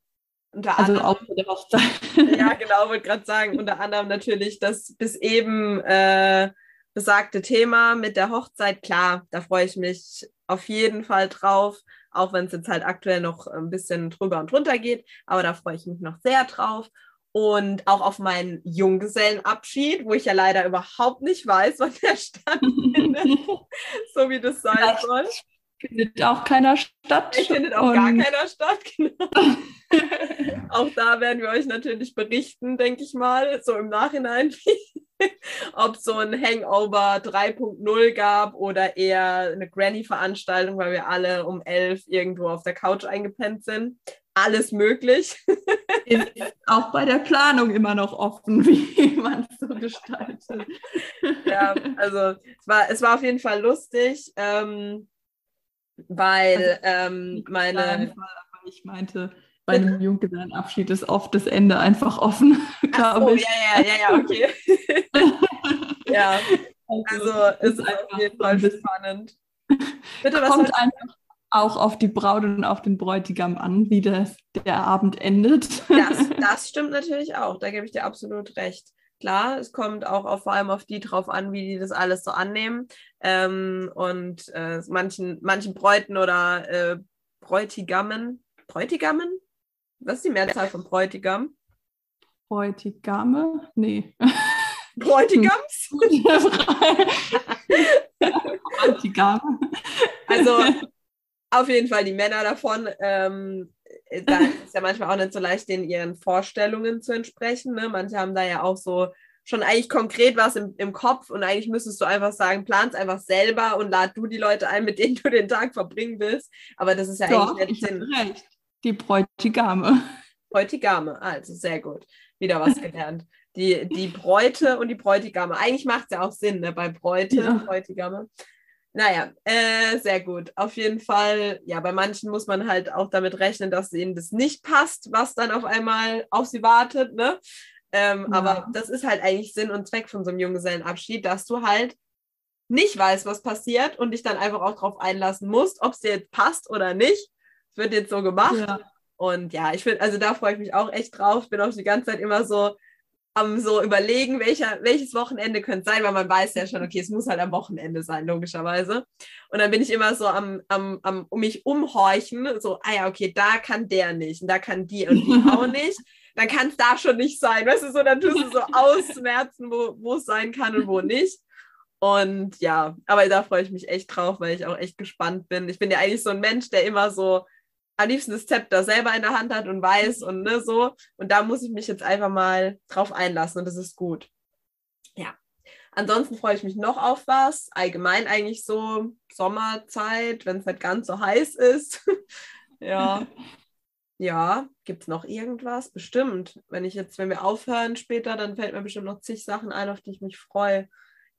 unter also anderem, auch der Hochzeit. ja, genau, wollte gerade sagen, unter anderem natürlich das bis eben äh, besagte Thema mit der Hochzeit. Klar, da freue ich mich auf jeden Fall drauf, auch wenn es jetzt halt aktuell noch ein bisschen drüber und drunter geht, aber da freue ich mich noch sehr drauf. Und auch auf meinen Junggesellenabschied, wo ich ja leider überhaupt nicht weiß, (laughs) wann der stattfindet, (laughs) so wie das sein soll. Findet auch keiner statt. Findet auch gar keiner statt, genau. (laughs) auch da werden wir euch natürlich berichten, denke ich mal, so im Nachhinein, (laughs) ob es so ein Hangover 3.0 gab oder eher eine Granny-Veranstaltung, weil wir alle um elf irgendwo auf der Couch eingepennt sind. Alles möglich. (laughs) Ist auch bei der Planung immer noch offen, wie man es so gestaltet. Ja, also es war, es war auf jeden Fall lustig. Ähm, weil also, ähm, meine. ich meinte, bei einem (laughs) Junggesellenabschied ist oft das Ende einfach offen, (laughs) glaube so, ich. Ja, ja, ja, ja, okay. (laughs) ja, also, also ist auf jeden Fall spannend. Bitte, was kommt einfach auch auf die Braut und auf den Bräutigam an, wie das, der Abend endet. Das, das stimmt natürlich auch, da gebe ich dir absolut recht. Klar, es kommt auch auf, vor allem auf die drauf an, wie die das alles so annehmen. Ähm, und äh, manchen, manchen Bräuten oder äh, Bräutigammen, Bräutigammen? Was ist die Mehrzahl von Bräutigam? Bräutigame? Nee. (laughs) Bräutigams? (laughs) Bräutigame. Also auf jeden Fall die Männer davon. Ähm, da ist es ja manchmal auch nicht so leicht, den ihren Vorstellungen zu entsprechen. Ne? Manche haben da ja auch so schon eigentlich konkret was im, im Kopf und eigentlich müsstest du einfach sagen, plan's einfach selber und lad du die Leute ein, mit denen du den Tag verbringen willst. Aber das ist ja Doch, eigentlich nicht Sinn. Recht. Die Bräutigame. Bräutigame, also sehr gut. Wieder was gelernt. Die, die Bräute und die Bräutigame. Eigentlich macht es ja auch Sinn, ne? bei Bräute, ja. Bräutigame. Naja, äh, sehr gut. Auf jeden Fall, ja, bei manchen muss man halt auch damit rechnen, dass ihnen das nicht passt, was dann auf einmal auf sie wartet, ne? Ähm, ja. Aber das ist halt eigentlich Sinn und Zweck von so einem Junggesellenabschied, dass du halt nicht weißt, was passiert und dich dann einfach auch darauf einlassen musst, ob es dir jetzt passt oder nicht. Es wird jetzt so gemacht. Ja. Und ja, ich finde, also da freue ich mich auch echt drauf. Bin auch die ganze Zeit immer so, am so überlegen, welcher, welches Wochenende könnte sein, weil man weiß ja schon, okay, es muss halt am Wochenende sein, logischerweise. Und dann bin ich immer so am, am, am um mich umhorchen, so, ah ja, okay, da kann der nicht und da kann die und die (laughs) auch nicht. Dann kann es da schon nicht sein, weißt du, so, dann tust du so (laughs) ausmerzen, wo es sein kann und wo nicht. Und ja, aber da freue ich mich echt drauf, weil ich auch echt gespannt bin. Ich bin ja eigentlich so ein Mensch, der immer so am liebsten das Zepter selber in der Hand hat und weiß und ne, so. Und da muss ich mich jetzt einfach mal drauf einlassen und das ist gut. Ja. Ansonsten freue ich mich noch auf was. Allgemein eigentlich so Sommerzeit, wenn es nicht ganz so heiß ist. (laughs) ja. Ja, gibt es noch irgendwas? Bestimmt. Wenn ich jetzt, wenn wir aufhören später, dann fällt mir bestimmt noch zig Sachen ein, auf die ich mich freue.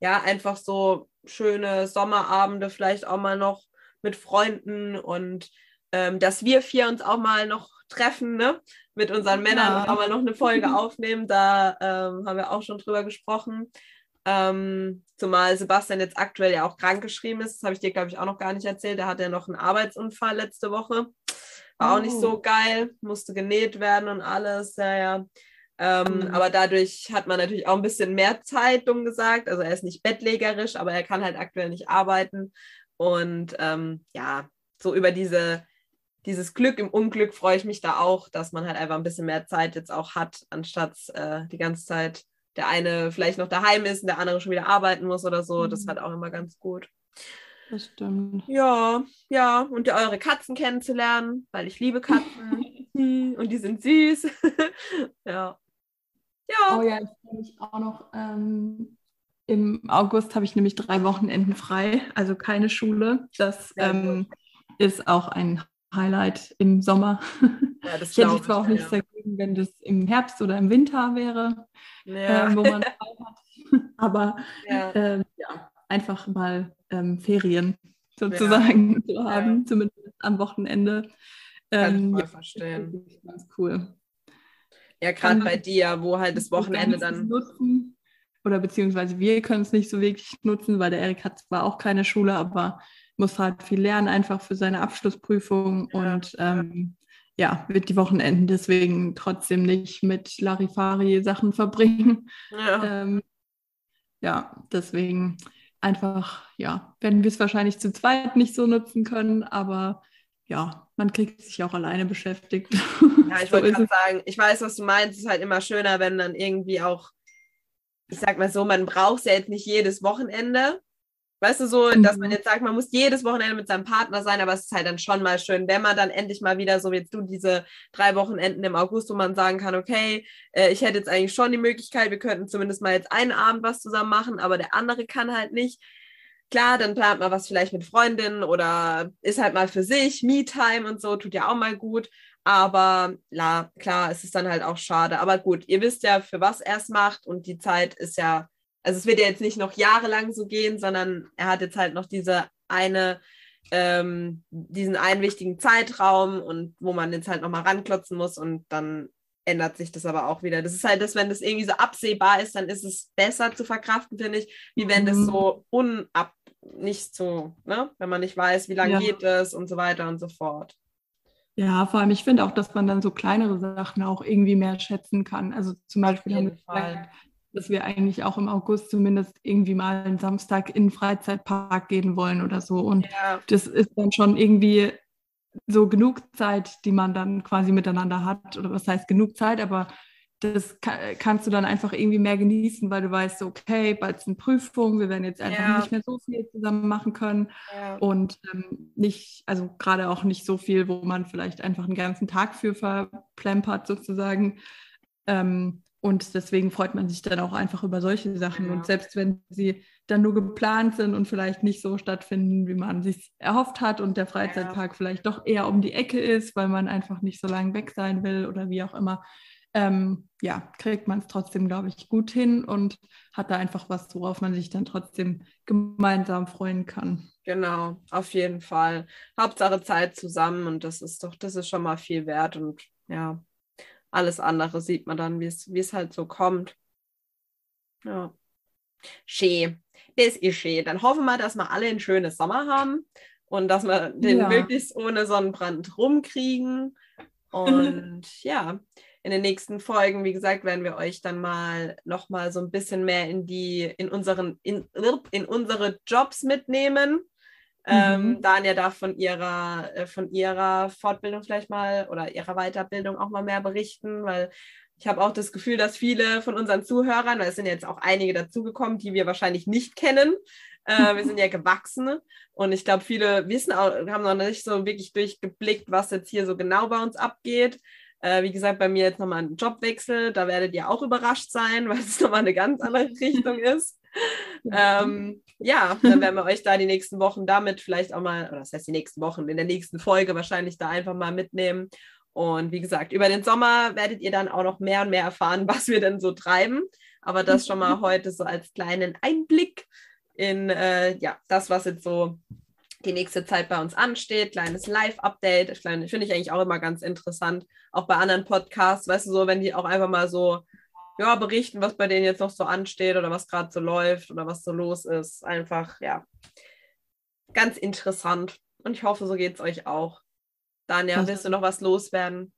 Ja, einfach so schöne Sommerabende, vielleicht auch mal noch mit Freunden und ähm, dass wir vier uns auch mal noch treffen, ne? Mit unseren Männern ja. und auch mal noch eine Folge (laughs) aufnehmen. Da ähm, haben wir auch schon drüber gesprochen. Ähm, zumal Sebastian jetzt aktuell ja auch krank geschrieben ist. Das habe ich dir, glaube ich, auch noch gar nicht erzählt. Er hatte ja noch einen Arbeitsunfall letzte Woche. War oh. auch nicht so oh. geil. Musste genäht werden und alles. Ja, ja. Ähm, mhm. Aber dadurch hat man natürlich auch ein bisschen mehr Zeit, dumm gesagt. Also er ist nicht bettlägerisch, aber er kann halt aktuell nicht arbeiten. Und ähm, ja, so über diese dieses Glück im Unglück freue ich mich da auch, dass man halt einfach ein bisschen mehr Zeit jetzt auch hat, anstatt äh, die ganze Zeit der eine vielleicht noch daheim ist und der andere schon wieder arbeiten muss oder so. Mhm. Das ist halt auch immer ganz gut. Das stimmt. Ja, ja, und eure Katzen kennenzulernen, weil ich liebe Katzen (laughs) (laughs) und die sind süß. (laughs) ja. Ja. Oh ja, ich freue mich auch noch. Ähm, Im August habe ich nämlich drei Wochenenden frei, also keine Schule. Das ähm, ist auch ein Highlight im Sommer. Ja, (laughs) ich hätte zwar auch ja. nichts dagegen, wenn das im Herbst oder im Winter wäre, ja. äh, wo man (laughs) frei hat. (laughs) Aber äh, ja, einfach mal ähm, Ferien sozusagen zu haben, zumindest am Wochenende. Ähm, Kann ich mal verstehen. Ganz cool. Ja, gerade bei dir, wo halt das Wochenende dann. Nutzen, oder beziehungsweise wir können es nicht so wirklich nutzen, weil der Erik hat zwar auch keine Schule, aber muss halt viel lernen, einfach für seine Abschlussprüfung ja. und ähm, ja, wird die Wochenenden deswegen trotzdem nicht mit Larifari-Sachen verbringen. Ja. Ähm, ja, deswegen einfach, ja, werden wir es wahrscheinlich zu zweit nicht so nutzen können, aber ja, man kriegt sich auch alleine beschäftigt. Ja, ich (laughs) wollte gerade sagen, ich weiß, was du meinst. Es ist halt immer schöner, wenn dann irgendwie auch, ich sag mal so, man braucht es ja jetzt nicht jedes Wochenende, Weißt du, so, dass man mhm. jetzt sagt, man muss jedes Wochenende mit seinem Partner sein, aber es ist halt dann schon mal schön, wenn man dann endlich mal wieder, so wie jetzt du, diese drei Wochenenden im August, wo man sagen kann, okay, äh, ich hätte jetzt eigentlich schon die Möglichkeit, wir könnten zumindest mal jetzt einen Abend was zusammen machen, aber der andere kann halt nicht. Klar, dann plant man was vielleicht mit Freundinnen oder ist halt mal für sich, Me-Time und so, tut ja auch mal gut. Aber la, klar, es ist dann halt auch schade. Aber gut, ihr wisst ja, für was er es macht und die Zeit ist ja also es wird ja jetzt nicht noch jahrelang so gehen, sondern er hat jetzt halt noch diese eine ähm, diesen einen wichtigen Zeitraum und wo man jetzt halt nochmal ranklotzen muss und dann ändert sich das aber auch wieder. Das ist halt das, wenn das irgendwie so absehbar ist, dann ist es besser zu verkraften, finde ich, wie wenn mhm. das so unab, nicht so, ne, wenn man nicht weiß, wie lange ja. geht es und so weiter und so fort. Ja, vor allem, ich finde auch, dass man dann so kleinere Sachen auch irgendwie mehr schätzen kann. Also zum Beispiel haben wir dass wir eigentlich auch im August zumindest irgendwie mal einen Samstag in den Freizeitpark gehen wollen oder so. Und ja. das ist dann schon irgendwie so genug Zeit, die man dann quasi miteinander hat. Oder was heißt genug Zeit, aber das kannst du dann einfach irgendwie mehr genießen, weil du weißt, okay, bald sind Prüfungen, wir werden jetzt einfach ja. nicht mehr so viel zusammen machen können ja. und ähm, nicht, also gerade auch nicht so viel, wo man vielleicht einfach einen ganzen Tag für verplempert sozusagen. Ähm, und deswegen freut man sich dann auch einfach über solche Sachen. Ja. Und selbst wenn sie dann nur geplant sind und vielleicht nicht so stattfinden, wie man sich erhofft hat und der Freizeitpark vielleicht doch eher um die Ecke ist, weil man einfach nicht so lange weg sein will oder wie auch immer, ähm, ja, kriegt man es trotzdem, glaube ich, gut hin und hat da einfach was, worauf man sich dann trotzdem gemeinsam freuen kann. Genau, auf jeden Fall. Hauptsache Zeit zusammen und das ist doch, das ist schon mal viel wert und ja, alles andere sieht man dann, wie es halt so kommt. Ja. Schön. Das ist schön. Dann hoffen wir, dass wir alle ein schönes Sommer haben und dass wir den ja. möglichst ohne Sonnenbrand rumkriegen. Und (laughs) ja, in den nächsten Folgen, wie gesagt, werden wir euch dann mal noch mal so ein bisschen mehr in die, in unseren, in, in unsere Jobs mitnehmen. Ähm, mhm. Dania darf von ihrer, äh, von ihrer Fortbildung vielleicht mal oder ihrer Weiterbildung auch mal mehr berichten, weil ich habe auch das Gefühl, dass viele von unseren Zuhörern, weil es sind jetzt auch einige dazugekommen, die wir wahrscheinlich nicht kennen. Äh, wir sind ja (laughs) gewachsen und ich glaube, viele wissen auch, haben noch nicht so wirklich durchgeblickt, was jetzt hier so genau bei uns abgeht. Äh, wie gesagt, bei mir jetzt nochmal ein Jobwechsel. Da werdet ihr auch überrascht sein, (laughs) weil es nochmal eine ganz andere Richtung (laughs) ist. (laughs) ähm, ja, dann werden wir euch da die nächsten Wochen damit vielleicht auch mal, oder das heißt die nächsten Wochen, in der nächsten Folge wahrscheinlich da einfach mal mitnehmen. Und wie gesagt, über den Sommer werdet ihr dann auch noch mehr und mehr erfahren, (laughs) was wir denn so treiben. Aber das schon mal heute so als kleinen Einblick in äh, ja, das, was jetzt so die nächste Zeit bei uns ansteht. Kleines Live-Update. Finde ich eigentlich auch immer ganz interessant. Auch bei anderen Podcasts, weißt du, so, wenn die auch einfach mal so ja, berichten, was bei denen jetzt noch so ansteht oder was gerade so läuft oder was so los ist. Einfach, ja, ganz interessant. Und ich hoffe, so geht es euch auch. Daniel, willst du noch was loswerden?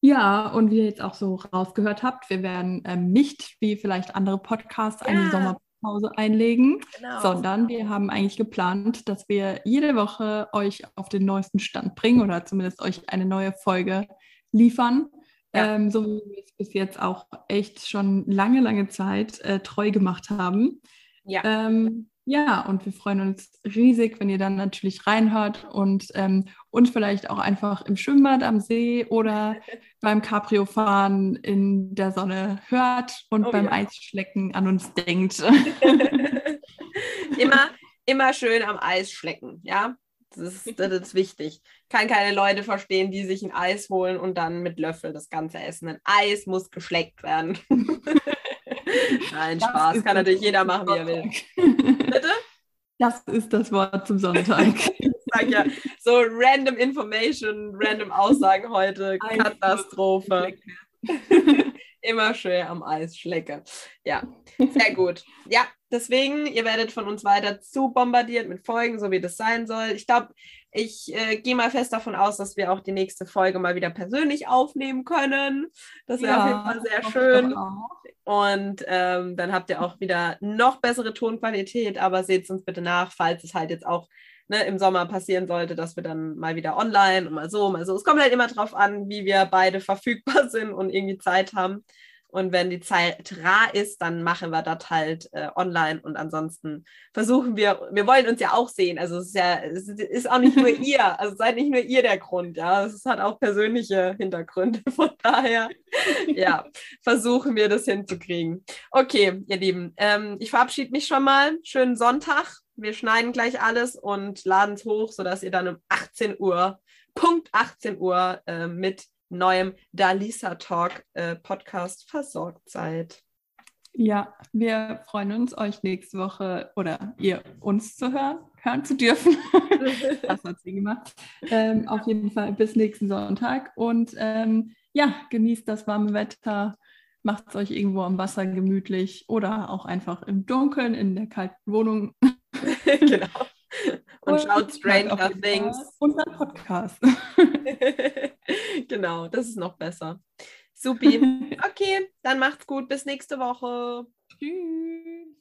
Ja, und wie ihr jetzt auch so rausgehört habt, wir werden ähm, nicht wie vielleicht andere Podcasts ja. eine Sommer Pause einlegen, genau. sondern wir haben eigentlich geplant, dass wir jede Woche euch auf den neuesten Stand bringen oder zumindest euch eine neue Folge liefern. Ja. Ähm, so wie wir es bis jetzt auch echt schon lange, lange Zeit äh, treu gemacht haben. Ja. Ähm, ja, und wir freuen uns riesig, wenn ihr dann natürlich reinhört und ähm, uns vielleicht auch einfach im Schwimmbad am See oder (laughs) beim Cabrio-Fahren in der Sonne hört und oh, beim ja. Eisschlecken an uns denkt. (laughs) immer, immer schön am Eis schlecken, ja. Das ist, das ist wichtig. Kann keine Leute verstehen, die sich ein Eis holen und dann mit Löffel das Ganze essen. Ein Eis muss geschleckt werden. (laughs) Nein, Spaß. Kann natürlich jeder machen, wie er will. Bitte? Das ist das Wort zum Sonntag. (laughs) ich sag ja, so random Information, random Aussagen heute. Katastrophe. Immer schön am Eis schlecke. Ja, sehr gut. (laughs) Ja, deswegen, ihr werdet von uns weiter zu bombardiert mit Folgen, so wie das sein soll. Ich glaube, ich äh, gehe mal fest davon aus, dass wir auch die nächste Folge mal wieder persönlich aufnehmen können. Das wäre ja, auf jeden Fall sehr schön. Und ähm, dann habt ihr auch wieder noch bessere Tonqualität, aber seht uns bitte nach, falls es halt jetzt auch ne, im Sommer passieren sollte, dass wir dann mal wieder online und mal so, mal so. Es kommt halt immer drauf an, wie wir beide (laughs) verfügbar sind und irgendwie Zeit haben. Und wenn die Zeit rar ist, dann machen wir das halt äh, online. Und ansonsten versuchen wir, wir wollen uns ja auch sehen. Also es ist ja, es ist auch nicht nur (laughs) ihr, also seid nicht nur ihr der Grund, ja. Es hat auch persönliche Hintergründe. (laughs) Von daher, ja, versuchen wir das hinzukriegen. Okay, ihr Lieben, ähm, ich verabschiede mich schon mal. Schönen Sonntag. Wir schneiden gleich alles und laden es hoch, sodass ihr dann um 18 Uhr, Punkt 18 Uhr äh, mit neuem Dalisa Talk äh, Podcast versorgt seid. Ja, wir freuen uns, euch nächste Woche oder ihr uns zu hören, hören zu dürfen. (laughs) das hat sie gemacht. Ähm, auf jeden Fall bis nächsten Sonntag und ähm, ja, genießt das warme Wetter, macht es euch irgendwo am Wasser gemütlich oder auch einfach im Dunkeln in der kalten Wohnung. (laughs) genau. Und, und schaut Stranger Things. Unser Podcast. (laughs) genau, das ist noch besser. Supi. (laughs) Okay, dann macht's gut. Bis nächste Woche. Tschüss.